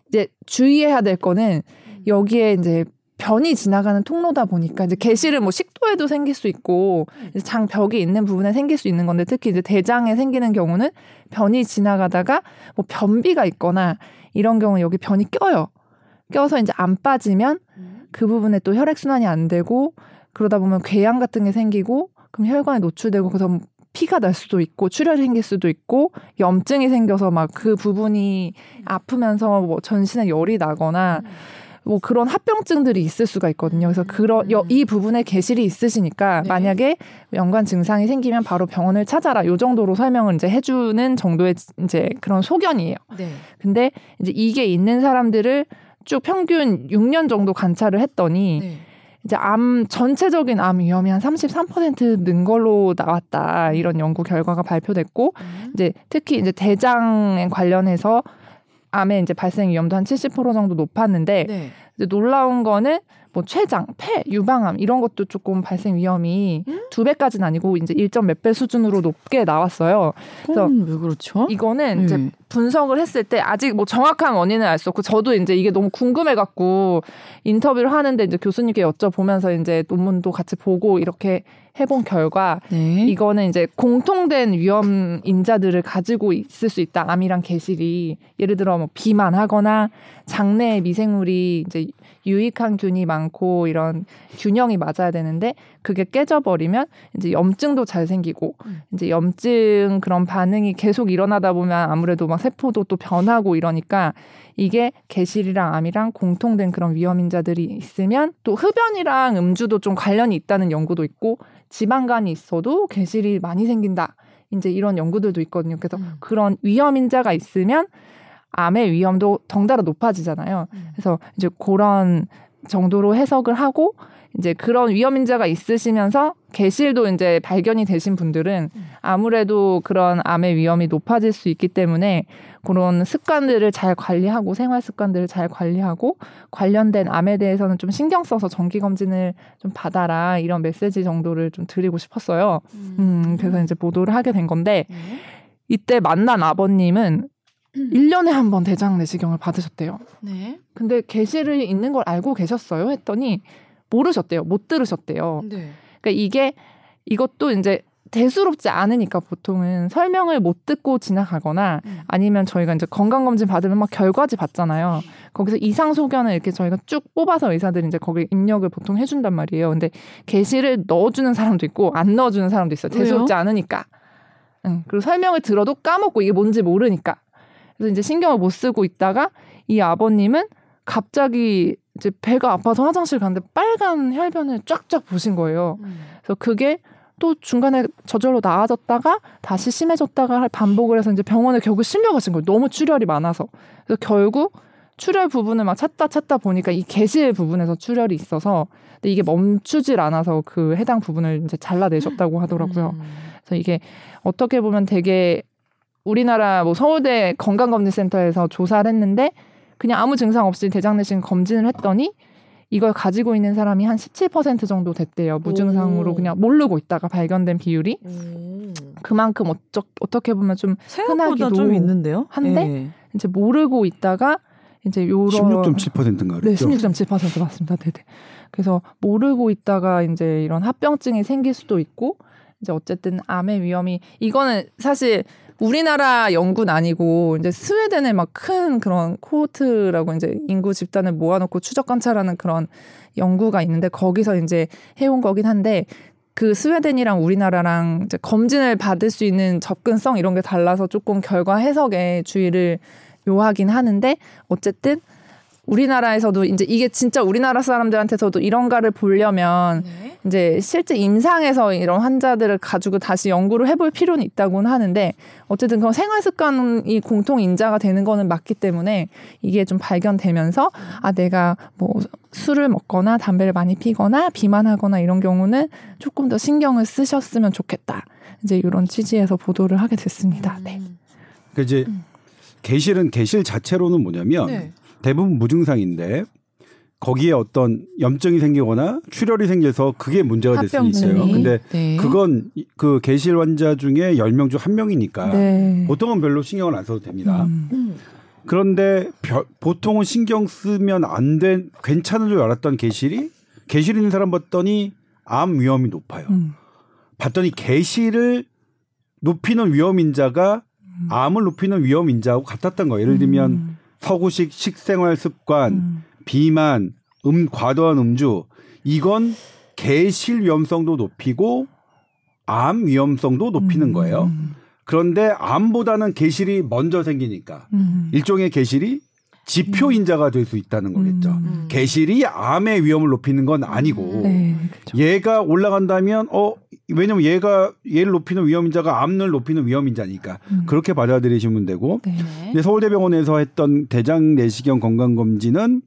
이제 주의해야 될 거는 여기에 이제 변이 지나가는 통로다 보니까 이제 개실은 뭐 식도에도 생길 수 있고 장 벽이 있는 부분에 생길 수 있는 건데 특히 이제 대장에 생기는 경우는 변이 지나가다가 뭐 변비가 있거나 이런 경우 여기 변이 껴요. 껴서 이제 안 빠지면 그 부분에 또 혈액 순환이 안 되고 그러다 보면 궤양 같은 게 생기고 그럼 혈관에 노출되고 그래서 뭐 피가 날 수도 있고 출혈이 생길 수도 있고 염증이 생겨서 막 그 부분이 아프면서 뭐 전신에 열이 나거나 뭐 그런 합병증들이 있을 수가 있거든요. 그래서 그런 여- 이 부분에 개실이 있으시니까 네. 만약에 연관 증상이 생기면 바로 병원을 찾아라. 요 정도로 설명을 이제 해주는 정도의 이제 그런 소견이에요. 네. 근데 이제 이게 있는 사람들을 쭉 평균 6년 정도 관찰을 했더니 네. 이제 암 전체적인 암 위험이 한 33%는 걸로 나왔다 이런 연구 결과가 발표됐고 음. 이제 특히 이제 대장에 관련해서 암의 이제 발생 위험도 한 70% 정도 높았는데 네. 이제 놀라운 거는 뭐 췌장, 폐, 유방암 이런 것도 조금 발생 위험이 두 배까지는 아니고 이제 1점 몇 배 수준으로 높게 나왔어요. 그래서 왜 그렇죠? 이거는 이제 음. 분석을 했을 때 아직 뭐 정확한 원인은 알 수 없고 저도 이제 이게 너무 궁금해 갖고 인터뷰를 하는데 이제 교수님께 여쭤보면서 이제 논문도 같이 보고 이렇게 해본 결과 네. 이거는 이제 공통된 위험 인자들을 가지고 있을 수 있다. 암이랑 개실이 예를 들어 뭐 비만하거나 장내에 미생물이 이제 유익한 균이 많고 이런 균형이 맞아야 되는데 그게 깨져버리면 이제 염증도 잘 생기고 음. 이제 염증 그런 반응이 계속 일어나다 보면 아무래도 막 세포도 또 변하고 이러니까 이게 개실이랑 암이랑 공통된 그런 위험 인자들이 있으면 또 흡연이랑 음주도 좀 관련이 있다는 연구도 있고 지방간이 있어도 개실이 많이 생긴다. 이제 이런 연구들도 있거든요. 그래서 음. 그런 위험 인자가 있으면 암의 위험도 덩달아 높아지잖아요. 음. 그래서 이제 그런 정도로 해석을 하고 이제 그런 위험 인자가 있으시면서 개실도 이제 발견이 되신 분들은 음. 아무래도 그런 암의 위험이 높아질 수 있기 때문에 그런 습관들을 잘 관리하고 생활 습관들을 잘 관리하고 관련된 암에 대해서는 좀 신경 써서 정기 검진을 좀 받아라 이런 메시지 정도를 좀 드리고 싶었어요. 음, 그래서 이제 보도를 하게 된 건데 네. 이때 만난 아버님은 1년에 한 번 대장 내시경을 받으셨대요. 네. 근데 개실이 있는 걸 알고 계셨어요? 했더니 모르셨대요. 못 들으셨대요. 네. 그러니까 이게 이것도 이제 대수롭지 않으니까 보통은 설명을 못 듣고 지나가거나 음. 아니면 저희가 이제 건강검진 받으면 막 결과지 받잖아요. 거기서 이상 소견을 이렇게 저희가 쭉 뽑아서 의사들이 이제 거기 입력을 보통 해준단 말이에요. 근데 게시를 넣어주는 사람도 있고 안 넣어주는 사람도 있어요. 왜요? 대수롭지 않으니까. 응. 그리고 설명을 들어도 까먹고 이게 뭔지 모르니까. 그래서 이제 신경을 못 쓰고 있다가 이 아버님은 갑자기 이제 배가 아파서 화장실 갔는데 빨간 혈변을 쫙쫙 보신 거예요. 음. 그래서 그게 또 중간에 저절로 나아졌다가 다시 심해졌다가 반복을 해서 이제 병원에 결국 실려가신 거예요. 너무 출혈이 많아서. 그래서 결국 출혈 부분을 막 찾다 찾다 보니까 이 개실 부분에서 출혈이 있어서 근데 이게 멈추질 않아서 그 해당 부분을 이제 잘라내셨다고 하더라고요. 음. 그래서 이게 어떻게 보면 되게 우리나라 뭐 서울대 건강검진센터에서 조사를 했는데 그냥 아무 증상 없이 대장내시경 검진을 했더니 이걸 가지고 있는 사람이 한 17% 정도 됐대요. 무증상으로 오. 그냥 모르고 있다가 발견된 비율이 음. 그만큼 어쩌, 어떻게 보면 좀 생각보다 흔하기도 좀 있는데요. 한데? 예. 이제 모르고 있다가 이제 요런 16.7%인가 네, 그랬죠. 16.7% 맞습니다. 네 네. 그래서 모르고 있다가 이제 이런 합병증이 생길 수도 있고 이제 어쨌든 암의 위험이 이거는 사실 우리나라 연구는 아니고 이제 스웨덴의 막 큰 그런 코호트라고 이제 인구 집단을 모아놓고 추적 관찰하는 그런 연구가 있는데 거기서 이제 해온 거긴 한데 그 스웨덴이랑 우리나라랑 이제 검진을 받을 수 있는 접근성 이런 게 달라서 조금 결과 해석에 주의를 요하긴 하는데 어쨌든 우리나라에서도 이제 이게 진짜 우리나라 사람들한테서도 이런가를 보려면 네. 이제 실제 임상에서 이런 환자들을 가지고 다시 연구를 해볼 필요는 있다고는 하는데 어쨌든 그런 생활 습관이 공통 인자가 되는 거는 맞기 때문에 이게 좀 발견되면서 아 내가 뭐 술을 먹거나 담배를 많이 피거나 비만하거나 이런 경우는 조금 더 신경을 쓰셨으면 좋겠다. 이제 이런 취지에서 보도를 하게 됐습니다. 네. 그 이제 개실은 개실 자체로는 뭐냐면 네. 대부분 무증상인데 거기에 어떤 염증이 생기거나 출혈이 생겨서 그게 문제가 될수 있어요. 근데 네. 그건 그 개실 환자 중에 10명 중 한 명이니까 네. 보통은 별로 신경을 안 써도 됩니다. 음. 음. 그런데 별- 보통은 신경 쓰면 안 된 괜찮은 줄 알았던 개실이 개실 있는 사람 봤더니 암 위험이 높아요. 음. 봤더니 개실을 높이는 위험 인자가 암을 높이는 위험 인자하고 같았던 거예요. 예를 들면 음. 서구식 식생활 습관, 음. 비만, 음 과도한 음주 이건 개실 위험성도 높이고 암 위험성도 높이는 거예요. 음. 그런데 암보다는 개실이 먼저 생기니까 음. 일종의 개실이 지표 인자가 될 수 있다는 거겠죠. 음. 개실이 암의 위험을 높이는 건 아니고 네, 그렇죠. 얘가 올라간다면 어 왜냐면 얘가 얘를 높이는 위험 인자가 암을 높이는 위험 인자니까 음. 그렇게 받아들이시면 되고 네. 근데 서울대병원에서 했던 대장 내시경 건강 검진은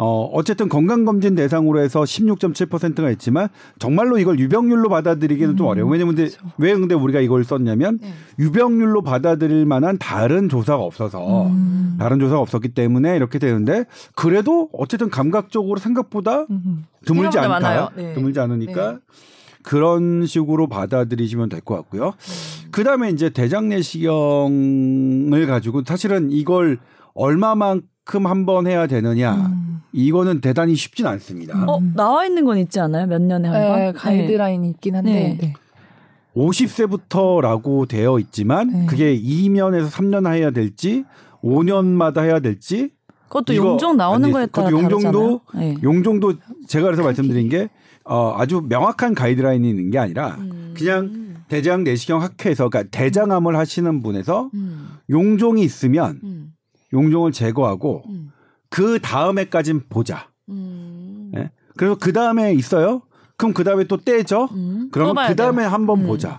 어 어쨌든 건강 검진 대상으로 해서 16.7%가 있지만 정말로 이걸 유병률로 받아들이기는 좀 음, 어려워. 요 왜냐면 근데 그렇죠. 왜 근데 우리가 이걸 썼냐면 네. 유병률로 받아들일 만한 다른 조사가 없어서 음. 다른 조사가 없었기 때문에 이렇게 되는데 그래도 어쨌든 감각적으로 생각보다 음. 드물지 않다. 네. 드물지 않으니까 네. 그런 식으로 받아들이시면 될 것 같고요. 음. 그 다음에 이제 대장내시경을 가지고 사실은 이걸 얼마만큼 한 번 해야 되느냐 음. 이거는 대단히 쉽진 않습니다. 어 나와 있는 건 있지 않아요? 몇 년에 한 번? 네, 가이드라인이 있긴 한데 네. 네. 50세부터라고 되어 있지만 네. 그게 2년에서 3년 해야 될지 5년마다 해야 될지 그것도 이거 용종 안 나오는 돼 거에. 따라 그것도 용종도 다르잖아요. 네. 용종도 제가 그래서 말씀드린 게 어, 아주 명확한 가이드라인이 있는 게 아니라 음. 그냥 대장 내시경 학회에서 그러니까 대장암을 하시는 분에서 음. 용종이 있으면 음. 용종을 제거하고 음. 그 다음에까진 보자. 음. 예? 그래서 그 다음에 있어요. 그럼 그 다음에 또 떼죠. 음. 그러면 그 다음에. 한번 음. 보자.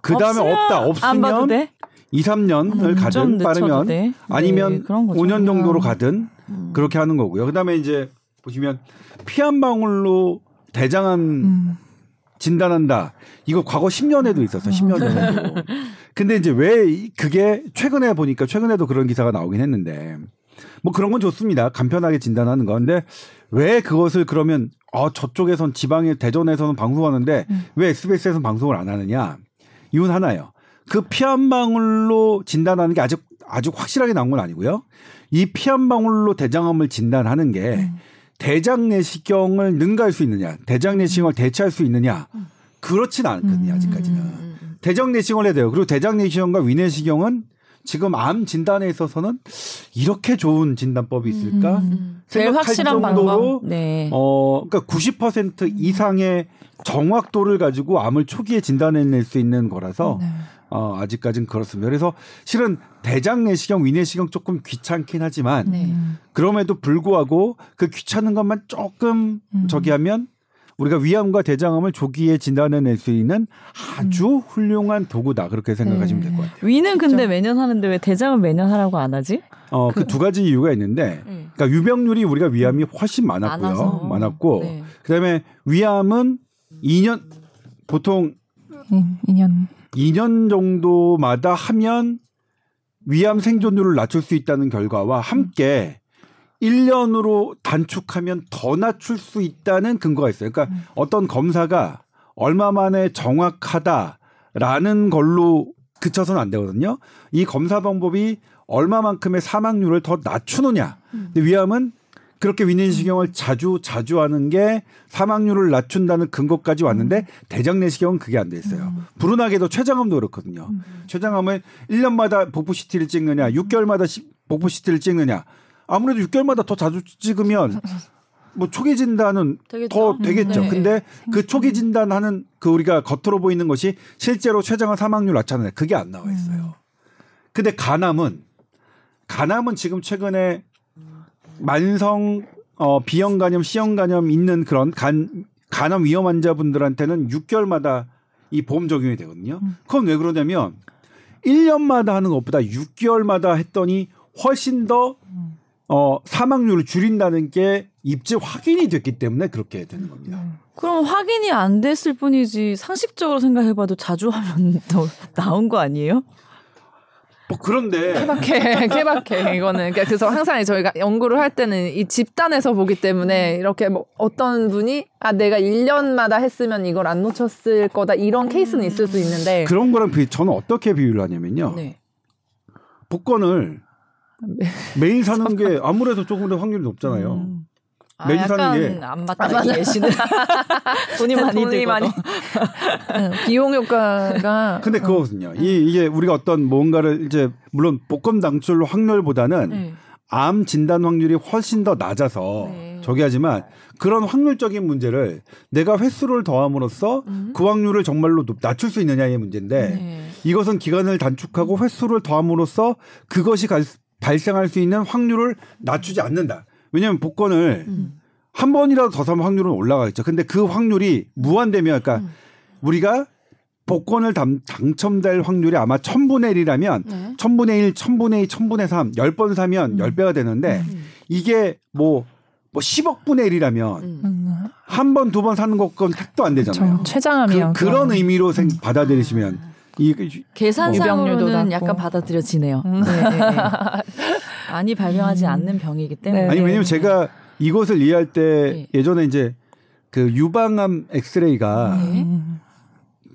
그 다음에 없다. 없으면 돼? 2, 3년을 음, 좀 가든 빠르면 돼. 아니면 네, 거죠. 5년 정도로 음. 가든 음. 그렇게 하는 거고요. 그 다음에 이제 보시면 피 한 방울로 대장암 음. 진단한다. 이거 과거 10년에도 있었어. 10년 전에도. 근데 이제 왜 이- 그게 최근에 보니까 최근에도 그런 기사가 나오긴 했는데 뭐 그런 건 좋습니다. 간편하게 진단하는 거. 근데 왜 그것을 그러면 어 저쪽에선 지방의 대전에서는 방송하는데 음. 왜 SBS에서는 방송을 안 하느냐? 이유는 하나예요. 그 피 한 방울로 진단하는 게 아직 아주 확실하게 나온 건 아니고요. 이 피 한 방울로 대장암을 진단하는 게 음. 대장 내시경을 능가할 수 있느냐, 대장 내시경을 대체할 수 있느냐, 그렇진 않거든요 아직까지는. 음, 음. 대장 내시경을 해야 돼요. 그리고 대장 내시경과 위내시경은 지금 암 진단에 있어서는 이렇게 좋은 진단법이 있을까? 음. 제일 생각할 확실한 정도로 방법. 네. 어, 그러니까 90% 이상의 정확도를 가지고 암을 초기에 진단해낼 수 있는 거라서 네. 어, 아직까지는 그렇습니다. 그래서 실은 대장 내시경, 위내시경 조금 귀찮긴 하지만 네. 음. 그럼에도 불구하고 그 귀찮은 것만 조금 음. 저기 하면 우리가 위암과 대장암을 조기에 진단해낼 수 있는 아주 훌륭한 도구다 그렇게 생각하시면 네. 될것 같아요. 위는 근데 매년 하는데 왜 대장은 매년 하라고 안 하지? 어, 그두 가지 이유가 있는데, 네. 그러니까 유병률이 우리가 위암이 훨씬 많았고요. 많아서. 많았고, 네. 그다음에 위암은 2년 보통 인- 인연 2년 정도마다 하면 위암 생존율을 낮출 수 있다는 결과와 함께 1년으로 단축하면 더 낮출 수 있다는 근거가 있어요. 그러니까 음. 어떤 검사가 얼마 만에 정확하다라는 걸로 그쳐서는 안 되거든요. 이 검사 방법이 얼마만큼의 사망률을 더 낮추느냐. 음. 근데 위암은 그렇게 위내시경을 자주 자주 하는 게 사망률을 낮춘다는 근거까지 왔는데 대장 내시경은 그게 안 돼 있어요. 음. 불운하게도 췌장암도 그렇거든요. 췌장암은 1년마다 복부 CT를 찍느냐, 6개월마다 시- 복부 CT를 찍느냐. 아무래도 6개월마다 더 자주 찍으면 뭐 초기 진단은 되겠죠. 더 되겠죠. 네. 근데 그 초기 진단하는 그 우리가 겉으로 보이는 것이 실제로 췌장암 사망률 낮잖아요. 그게 안 나와 있어요. 근데 간암은 간암은 지금 최근에 만성 어 B형 간염, C형 간염 있는 그런 간 간암 위험 환자분들한테는 6개월마다 이 보험 적용이 되거든요. 그건 왜 그러냐면 1년마다 하는 것보다 6개월마다 했더니 훨씬 더 어, 사망률을 줄인다는 게 입지 확인이 됐기 때문에 그렇게 되는 겁니다. 그럼 확인이 안 됐을 뿐이지 상식적으로 생각해봐도 자주 하면 더 나온 거 아니에요? 뭐 그런데 케바케, 케바케 이거는 그러니까 그래서 항상 저희가 연구를 할 때는 이 집단에서 보기 때문에 이렇게 뭐 어떤 분이 아 내가 1년마다 했으면 이걸 안 놓쳤을 거다 이런 케이스는 있을 수 있는데 그런 거랑 비 저는 어떻게 비유를 하냐면요. 네. 복권을 매일 사는 게 아무래도 조금 더 확률이 높잖아요. 음. 아, 매주 사는 약간 게- 안 맞다 계시는 돈이 많이 돈이 많이 응, 비용 효과가 근데 그거거든요. 이 이게 우리가 어떤 뭔가를 이제 물론 복권 당첨 확률보다는 네. 암 진단 확률이 훨씬 더 낮아서 네. 저기 하지만 그런 확률적인 문제를 내가 횟수를 더함으로써 그 확률을 정말로 높- 낮출 수 있느냐의 문제인데 네. 이것은 기간을 단축하고 횟수를 더함으로써 그것이 갈- 발생할 수 있는 확률을 낮추지 않는다. 왜냐하면 복권을 음. 한 번이라도 더 사면 확률은 올라가겠죠. 근데 그 확률이 무한되면 그러니까 음. 우리가 복권을 당, 당첨될 확률이 아마 천분의 1이라면 네. 천분의 1, 천분의 2, 천분의 3, 10번 사면 음. 10배가 되는데 이게 뭐, 뭐 10억 분의 1이라면 음. 음, 한 번, 두 번 사는 것건 택도 안 되잖아요. 저 최장암이요. 그, 런 의미로 생, 받아들이시면 이 유병률도 계산상으로는. 약간 받아들여지네요. 음. 네, 네, 네. 많이 발병하지 않는 병이기 때문에. 네. 아니 왜냐면 제가 이것을 이해할 때 네. 예전에 이제 그 유방암 엑스레이가 네. 음.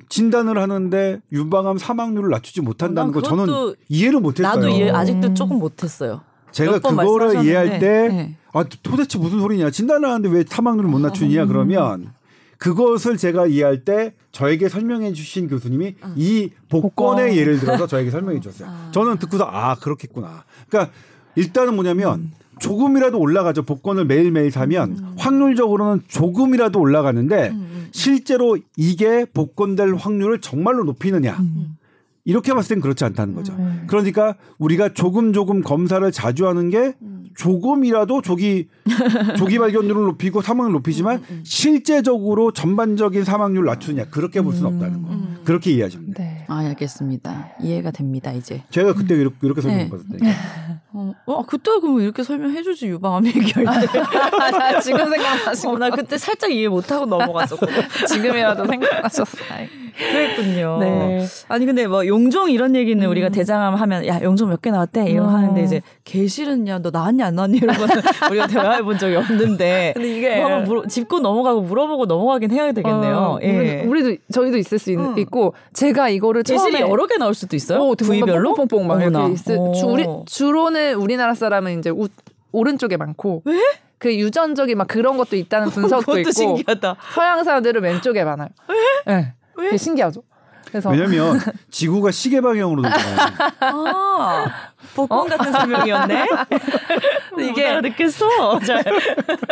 진단을 하는데 유방암 사망률을 낮추지 못한다는 난거 저는 이해를 못했어요. 나도 이해, 아직도 음. 조금 못했어요. 제가 그거를 이해할 때 네. 아, 도대체 무슨 소리냐. 진단을 하는데 왜 사망률을 못 낮추냐 그러면 그것을 제가 이해할 때 저에게 설명해 주신 교수님이 이 복권의 복권. 예를 들어서 저에게 설명해 주셨어요. 저는 듣고서 아, 그렇겠구나. 그러니까 일단은 뭐냐면 조금이라도 올라가죠. 복권을 매일매일 사면 확률적으로는 조금이라도 올라가는데 음, 실제로 이게 복권될 확률을 정말로 높이느냐. 이렇게 봤을 땐 그렇지 않다는 거죠. 음. 그러니까 우리가 조금 조금 검사를 자주 하는 게 음. 조금이라도 조기 조기 발견률을 높이고 사망을 높이지만 음, 실제적으로 전반적인 사망률을 낮추냐 그렇게 볼 수는 없다는 거. 음. 그렇게 이해하시면 돼요. 네. 아, 알겠습니다. 이해가 됩니다, 이제. 제가 그때 이렇게, 이렇게 네. 설명받았다니까. 어, 어, 그때 그럼 이렇게 설명해주지, 유방암 얘기할 때. 아, 지금 생각나시고 어, 나 그때 살짝 이해 못하고 넘어갔었거든. 지금이라도 생각나셨어요. 그랬군요. 네. 아니 근데 뭐 용종 이런 얘기는 우리가 대장암 하면 야 용종 몇 개 나왔대 이런 거 음. 하는데 이제 개실은 야너 나왔냐 안 나왔냐 이런 거는 우리가 대화해 본 적이 없는데 근데 이게 뭐 한번 물어, 짚고 넘어가고 물어보고 넘어가긴 해야 되겠네요. 어, 예. 우리, 도 저희도 있을 수 있, 응. 있고 제가 이거를 처음에 여러 개 나올 수도 있어요. 어, 부위별로 뽕뽕뽕뽕 막 어머나. 이렇게 있을 어. 주, 우리, 주로는 우리나라 사람은 이제 우, 오른쪽에 많고 왜? 그 유전적인 막 그런 것도 있다는 분석도 그것도 있고 신기하다. 서양 사람들은 왼쪽에 많아요. 네. 왜? 그게 신기하죠. 그래서 왜냐면 지구가 시계 방향으로 돌잖아요. 아 복권 같은 설명이었네. 이게. 잘.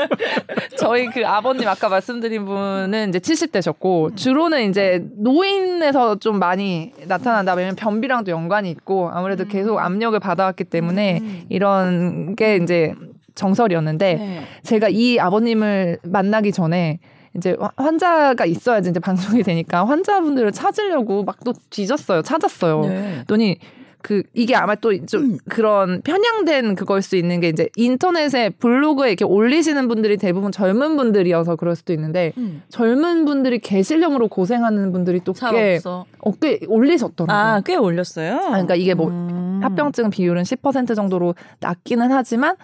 저희 그 아버님 아까 말씀드린 분은 이제 70대셨고 주로는 이제 노인에서 좀 많이 나타난다. 왜냐면 변비랑도 연관이 있고 아무래도 계속 압력을 받아왔기 때문에 음. 이런 게 이제 정설이었는데 네. 제가 이 아버님을 만나기 전에 이제 화- 환자가 있어야지 이제 방송이 되니까 환자분들을 찾으려고 막 또 뒤졌어요. 찾았어요. 네. 그랬더니 그 이게 아마 또좀 그런 편향된 그걸 수 있는 게 이제 인터넷에 블로그에 이렇게 올리시는 분들이 대부분 젊은 분들이어서 그럴 수도 있는데 음. 젊은 분들이 개실염으로 고생하는 분들이 또잘꽤 없어. 어, 꽤 올리셨더라고요. 아, 꽤 올렸어요. 그러니까 이게 뭐 음. 합병증 비율은 10% 정도로 낮기는 하지만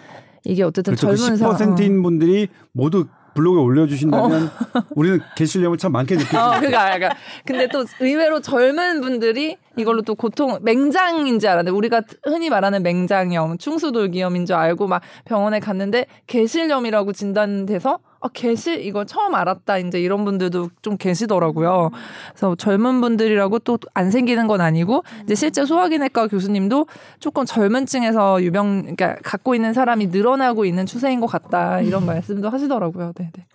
이게 어쨌든 그렇죠. 그 젊은 사람 10%인 분들이 모두 블로그에 올려주신다면 우리는 게시량을 참 많게 느끼죠. 어, 그러니까, 그러니까. 근데 또 의외로 젊은 분들이 이걸로 또 고통, 맹장인지 알았는데, 우리가 흔히 말하는 맹장염, 충수돌기염인 줄 알고 막 병원에 갔는데, 개실염이라고 진단돼서, 아, 개실, 이거 처음 알았다. 이제 이런 분들도 좀 계시더라고요. 그래서 젊은 분들이라고 또 안 생기는 건 아니고, 이제 실제 소화기내과 교수님도 조금 젊은 층에서 유병, 그러니까 갖고 있는 사람이 늘어나고 있는 추세인 것 같다. 이런 말씀도 하시더라고요. 네 네.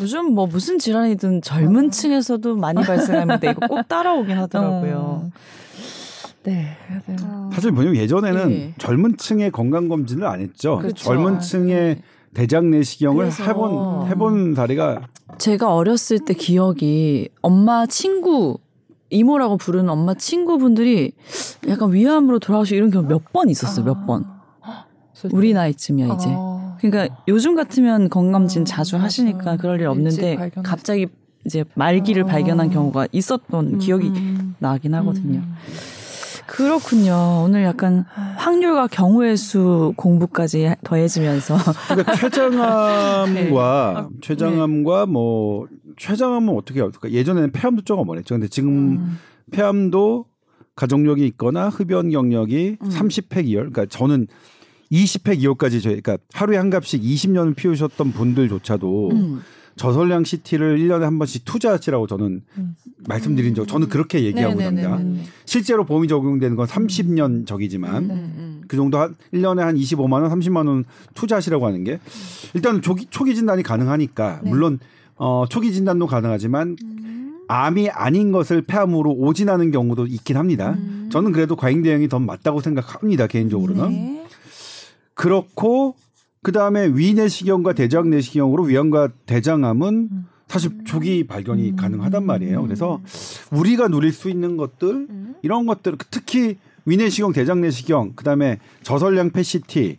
요즘 뭐 무슨 질환이든 젊은 층에서도 많이 발생하는데 이거 꼭 따라오긴 하더라고요. 어. 네. 그래서 사실 뭐냐면 예전에는 예. 젊은 층의 건강 검진을 안 했죠. 그렇죠. 젊은 층의 대장 내시경을 해본 해본 사례가 제가 어렸을 때 기억이 엄마 친구 이모라고 부르는 엄마 친구분들이 약간 위암으로 돌아가시고 이런 경우 몇 번 있었어요. 몇 번. 우리 나이쯤이야 이제. 아. 그러니까 요즘 같으면 건강검진 아, 자주. 하시니까 그럴 일 없는데. 갑자기 이제 말기를 아. 발견한 경우가 있었던 기억이 음. 나긴 하거든요. 음. 그렇군요. 오늘 약간 확률과 경우의 수 공부까지 더해지면서 그러니까 췌장암과 네. 췌장암과 뭐 췌장암은 어떻게 어떨까? 예전에는 폐암도 조금 어렸죠. 근데 지금 음. 폐암도 가족력이 있거나 흡연 경력이 음. 30팩 이열. 그러니까 저는 20팩 이열까지 저희 그러니까 하루에 한 갑씩 20년을 피우셨던 분들조차도 음. 저설량 CT를 1년에 한 번씩 투자하시라고 저는 음. 말씀드린 적 저는 그렇게 얘기하고 있습니다. 네네네네. 실제로 보험이 적용되는 건 30년 적이지만 음, 음. 그 정도 한 1년에 한 25만 원, 30만 원 투자하시라고 하는 게 일단 초기 초기 진단이 가능하니까 네. 물론 어 초기 진단도 가능하지만 암이 아닌 것을 폐암으로 오진하는 경우도 있긴 합니다. 저는 그래도 과잉 대응이 더 맞다고 생각합니다. 개인적으로는. 네. 그렇고 그 다음에 위 내시경과 대장 내시경으로 위암과 대장암은 사실 조기 발견이 가능하단 말이에요. 그래서 우리가 누릴 수 있는 것들 이런 것들 특히 위내시경, 대장 내시경, 그다음에 저설량 PCT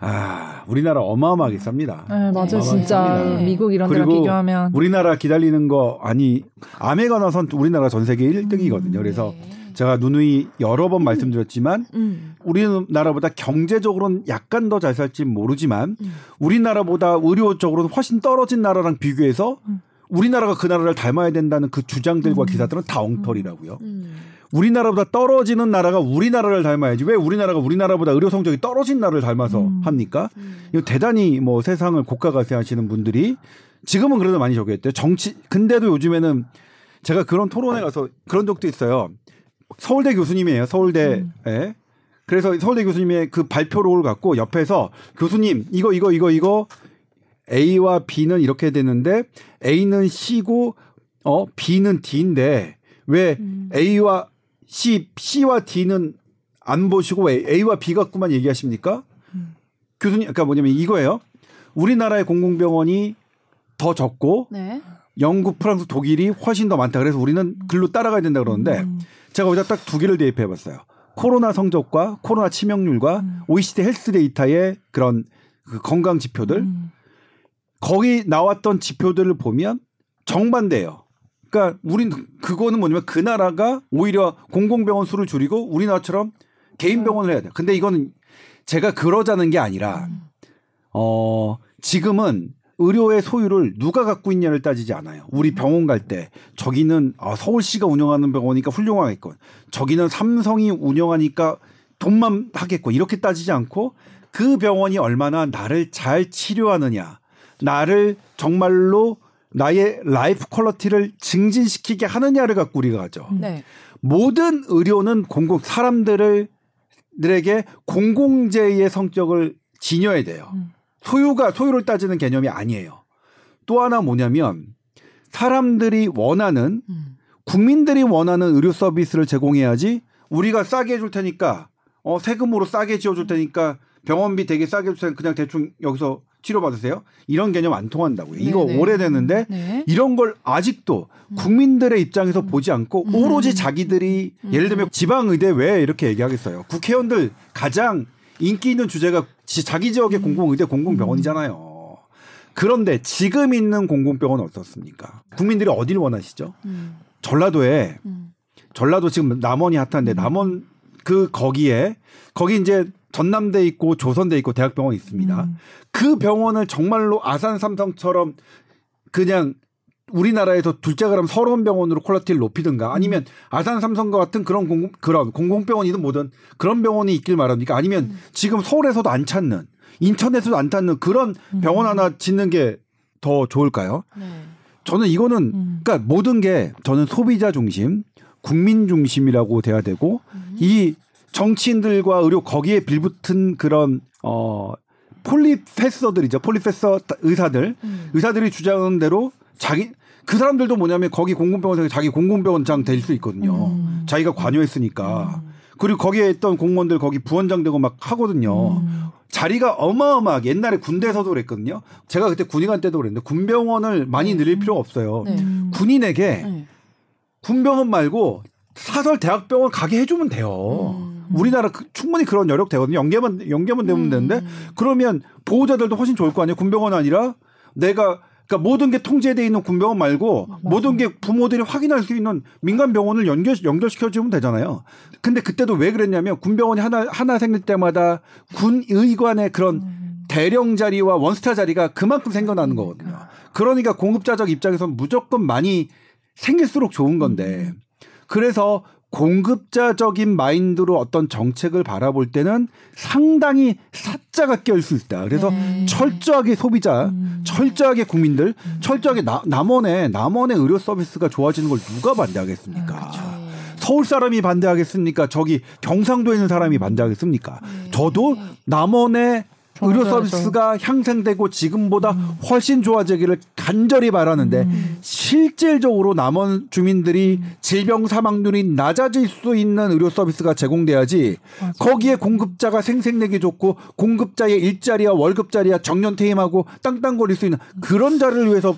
아 우리나라 어마어마하게 쌉니다. 네, 맞아 어, 진짜. 맞습니다. 미국 이런 데랑 비교하면. 우리나라 기다리는 거 아니 암에 관해선 우리나라 전 세계 1등이거든요. 그래서 제가 누누이 여러 번 말씀드렸지만 음. 우리나라보다 경제적으로는 약간 더 잘 살지 모르지만 우리나라보다 의료적으로는 훨씬 떨어진 나라랑 비교해서 우리나라가 그 나라를 닮아야 된다는 그 주장들과 기사들은 다 엉터리라고요. 음. 우리나라보다 떨어지는 나라가 우리나라를 닮아야지 왜 우리나라가 우리나라보다 의료 성적이 떨어진 나라를 닮아서 합니까? 이거 대단히 뭐 세상을 고가가세하시는 분들이 지금은 그래도 많이 적용했대요. 정치 근데도 요즘에는 제가 그런 토론회 가서 그런 적도 있어요. 서울대 교수님이에요. 서울대에. 그래서 서울대 교수님의 그 발표록을 갖고 옆에서 교수님 이거 이거 이거 이거 A와 B는 이렇게 되는데 A는 C고 어 B는 D인데 왜 A와 C, C와 D는 안 보시고 왜 A와 B 갖고만 얘기하십니까? 교수님, 그러니까 뭐냐면 이거예요. 우리나라의 공공병원이 더 적고 네. 영국, 프랑스, 독일이 훨씬 더 많다. 그래서 우리는 글로 따라가야 된다 그러는데 제가 여기다 딱 두 개를 대입해 봤어요. 코로나 성적과 코로나 치명률과 OECD 헬스 데이터의 그런 그 건강 지표들 거기 나왔던 지표들을 보면 정반대예요. 그러니까 우린 그거는 뭐냐면 그 나라가 오히려 공공병원 수를 줄이고 우리나라처럼 개인 병원을 해야 돼요. 근데 이거는 제가 그러자는 게 아니라 어 지금은 의료의 소유를 누가 갖고 있냐를 따지지 않아요. 우리 병원 갈 때 저기는 아, 서울시가 운영하는 병원이니까 훌륭하겠건 저기는 삼성이 운영하니까 돈만 하겠고 이렇게 따지지 않고 그 병원이 얼마나 나를 잘 치료하느냐 나를 정말로 나의 라이프 퀄러티를 증진시키게 하느냐를 갖고 우리가 가죠. 네. 모든 의료는 공공 사람들을 들에게 공공재의 성격을 지녀야 돼요. 소유가 소유를 따지는 개념이 아니에요. 또 하나 뭐냐면 사람들이 원하는 국민들이 원하는 의료 서비스를 제공해야지 우리가 싸게 해줄 테니까 어 세금으로 싸게 지어줄 테니까 병원비 되게 싸게 해줄 테니까 그냥 대충 여기서 치료 받으세요. 이런 개념 안 통한다고요. 이거 네네. 오래됐는데 네. 이런 걸 아직도 국민들의 입장에서 보지 않고 오로지 자기들이 예를 들면 지방의대 왜 이렇게 얘기하겠어요. 국회의원들 가장 인기 있는 주제가 지- 자기 지역의 공공의대 공공병원이잖아요. 그런데 지금 있는 공공병원은 어떻습니까? 국민들이 어디를 원하시죠? 전라도에 전라도 지금 남원이 hot한데 남원 그 거기에 거기 이제 전남대 있고 조선대 있고 대학병원이 있습니다. 음. 그 병원을 정말로 아산 삼성처럼 그냥 우리나라에서 둘째 가면 서러운 병원으로 quality를 높이든가 아니면 아산 삼성과 같은 그런 공 그런 공공병원이든 뭐든 그런 병원이 있길 바랍니까? 아니면 지금 서울에서도 안 찾는 인천에서도 안 찾는 그런 병원 하나 짓는 게 더 좋을까요? 네. 저는 이거는 음. 그러니까 모든 게 저는 소비자 중심, 국민 중심이라고 돼야 되고 이 정치인들과 의료 거기에 빌붙은 그런 어 폴리페서들이죠. 폴리페서 의사들 의사들이 주장하는 대로 자기 그 사람들도 뭐냐면 거기 공공병원에서 자기 공공병원장 될 수 있거든요. 음. 자기가 관여했으니까. 그리고 거기에 있던 공무원들 거기 부원장 되고 막 하거든요. 음. 자리가 어마어마하게 옛날에 군대에서도 그랬거든요. 제가 그때 군의관 때도 그랬는데 군병원을 많이 늘릴 필요가 없어요. 네. 음. 군인에게 네. 군병원 말고 사설 대학병원 가게 해주면 돼요. 음. 우리나라 그- 충분히 그런 여력 되거든요. 연계만 연계만 되면 음. 되는데 그러면 보호자들도 훨씬 좋을 거 아니에요. 군병원 아니라 내가 그러니까 모든 게 통제돼 있는 군병원 말고 모든 게 부모들이 확인할 수 있는 민간 병원을 연결 연결시켜 주면 되잖아요. 근데 그때도 왜 그랬냐면 군병원이 하나 하나 생길 때마다 군 의관의 그런 대령 자리와 원스타 자리가 그만큼 생겨나는 거거든요. 그러니까 공급자적 입장에서 무조건 많이 생길수록 좋은 건데. 그래서 공급자적인 마인드로 어떤 정책을 바라볼 때는 상당히 사자가 껴일 수 있다. 그래서 네. 철저하게 소비자, 철저하게 국민들, 철저하게 나, 남원의 남원의 의료 서비스가 좋아지는 걸 누가 반대하겠습니까? 서울 사람이 반대하겠습니까? 저기 경상도에 있는 사람이 반대하겠습니까? 저도 남원의 의료. 서비스가 향상되고 지금보다 훨씬 좋아지기를 간절히 바라는데 실질적으로 남원 주민들이 질병 사망률이 낮아질 수 있는 의료 서비스가 제공돼야지 거기에 공급자가 생생내기 좋고 공급자의 일자리와 월급자리와 정년 퇴임하고 땅땅거릴 수 있는 그런 자를 위해서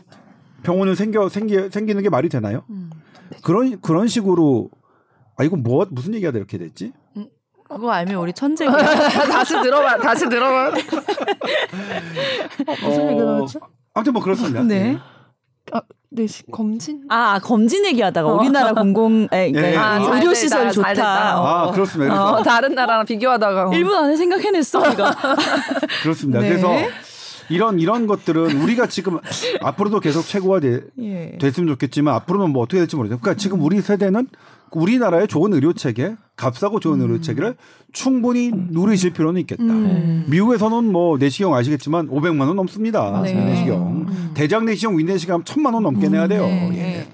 병원을 생겨 생기 생기는 게 말이 되나요? 그런 그런 식으로 아 이거 뭐 무슨 얘기가 이렇게 됐지? 그거 알면 우리 천재가 다시 들어봐. 다시 들어봐. 무슨 얘기가 나왔죠? 아무튼 뭐 그렇습니다. 네. 아, 네, 시- 검진? 아 검진 얘기하다가 우리나라 공공 에, 네. 그러니까 아, 의료 시설이 잘 좋다. 됐다. 어. 아 그렇습니다. 어, 다른 나라랑 비교하다가 어. 1분 안에 생각해냈어 우리가. 그렇습니다. 네. 그래서 이런 이런 것들은 우리가 지금 앞으로도 계속 최고가 돼, 예. 됐으면 좋겠지만 앞으로는 뭐 어떻게 될지 모르겠어요. 그러니까 지금 우리 세대는 우리나라의 좋은 의료 체계, 값싸고 좋은 의료 체계를 충분히 누리실 필요는 있겠다. 음. 미국에서는 뭐 내시경 아시겠지만 500만 원 넘습니다. 네. 내시경. 대장 내시경, 위 내시경 하면 1000만 원 넘게 내야 돼요. 네, 예. 네.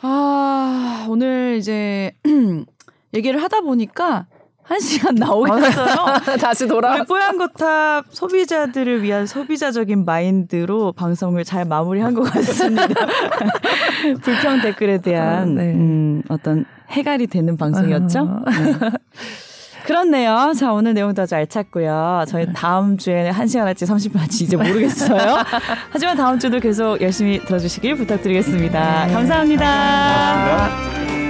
아 오늘 이제 얘기를 하다 보니까 한 시간 나오겠어요. 다시 돌아. 우리 뽀얀거탑 소비자들을 위한 소비자적인 마인드로 방송을 잘 마무리한 것 같습니다. 불평 댓글에 대한 네. 음, 어떤 해갈이 되는 방송이었죠. 네. 그렇네요. 자, 오늘 내용도 아주 알찼고요. 저희 다음 주에는 1시간 할지 30분 할지 이제 모르겠어요. 하지만 다음 주도 계속 열심히 들어주시길 부탁드리겠습니다 감사합니다. 감사합니다.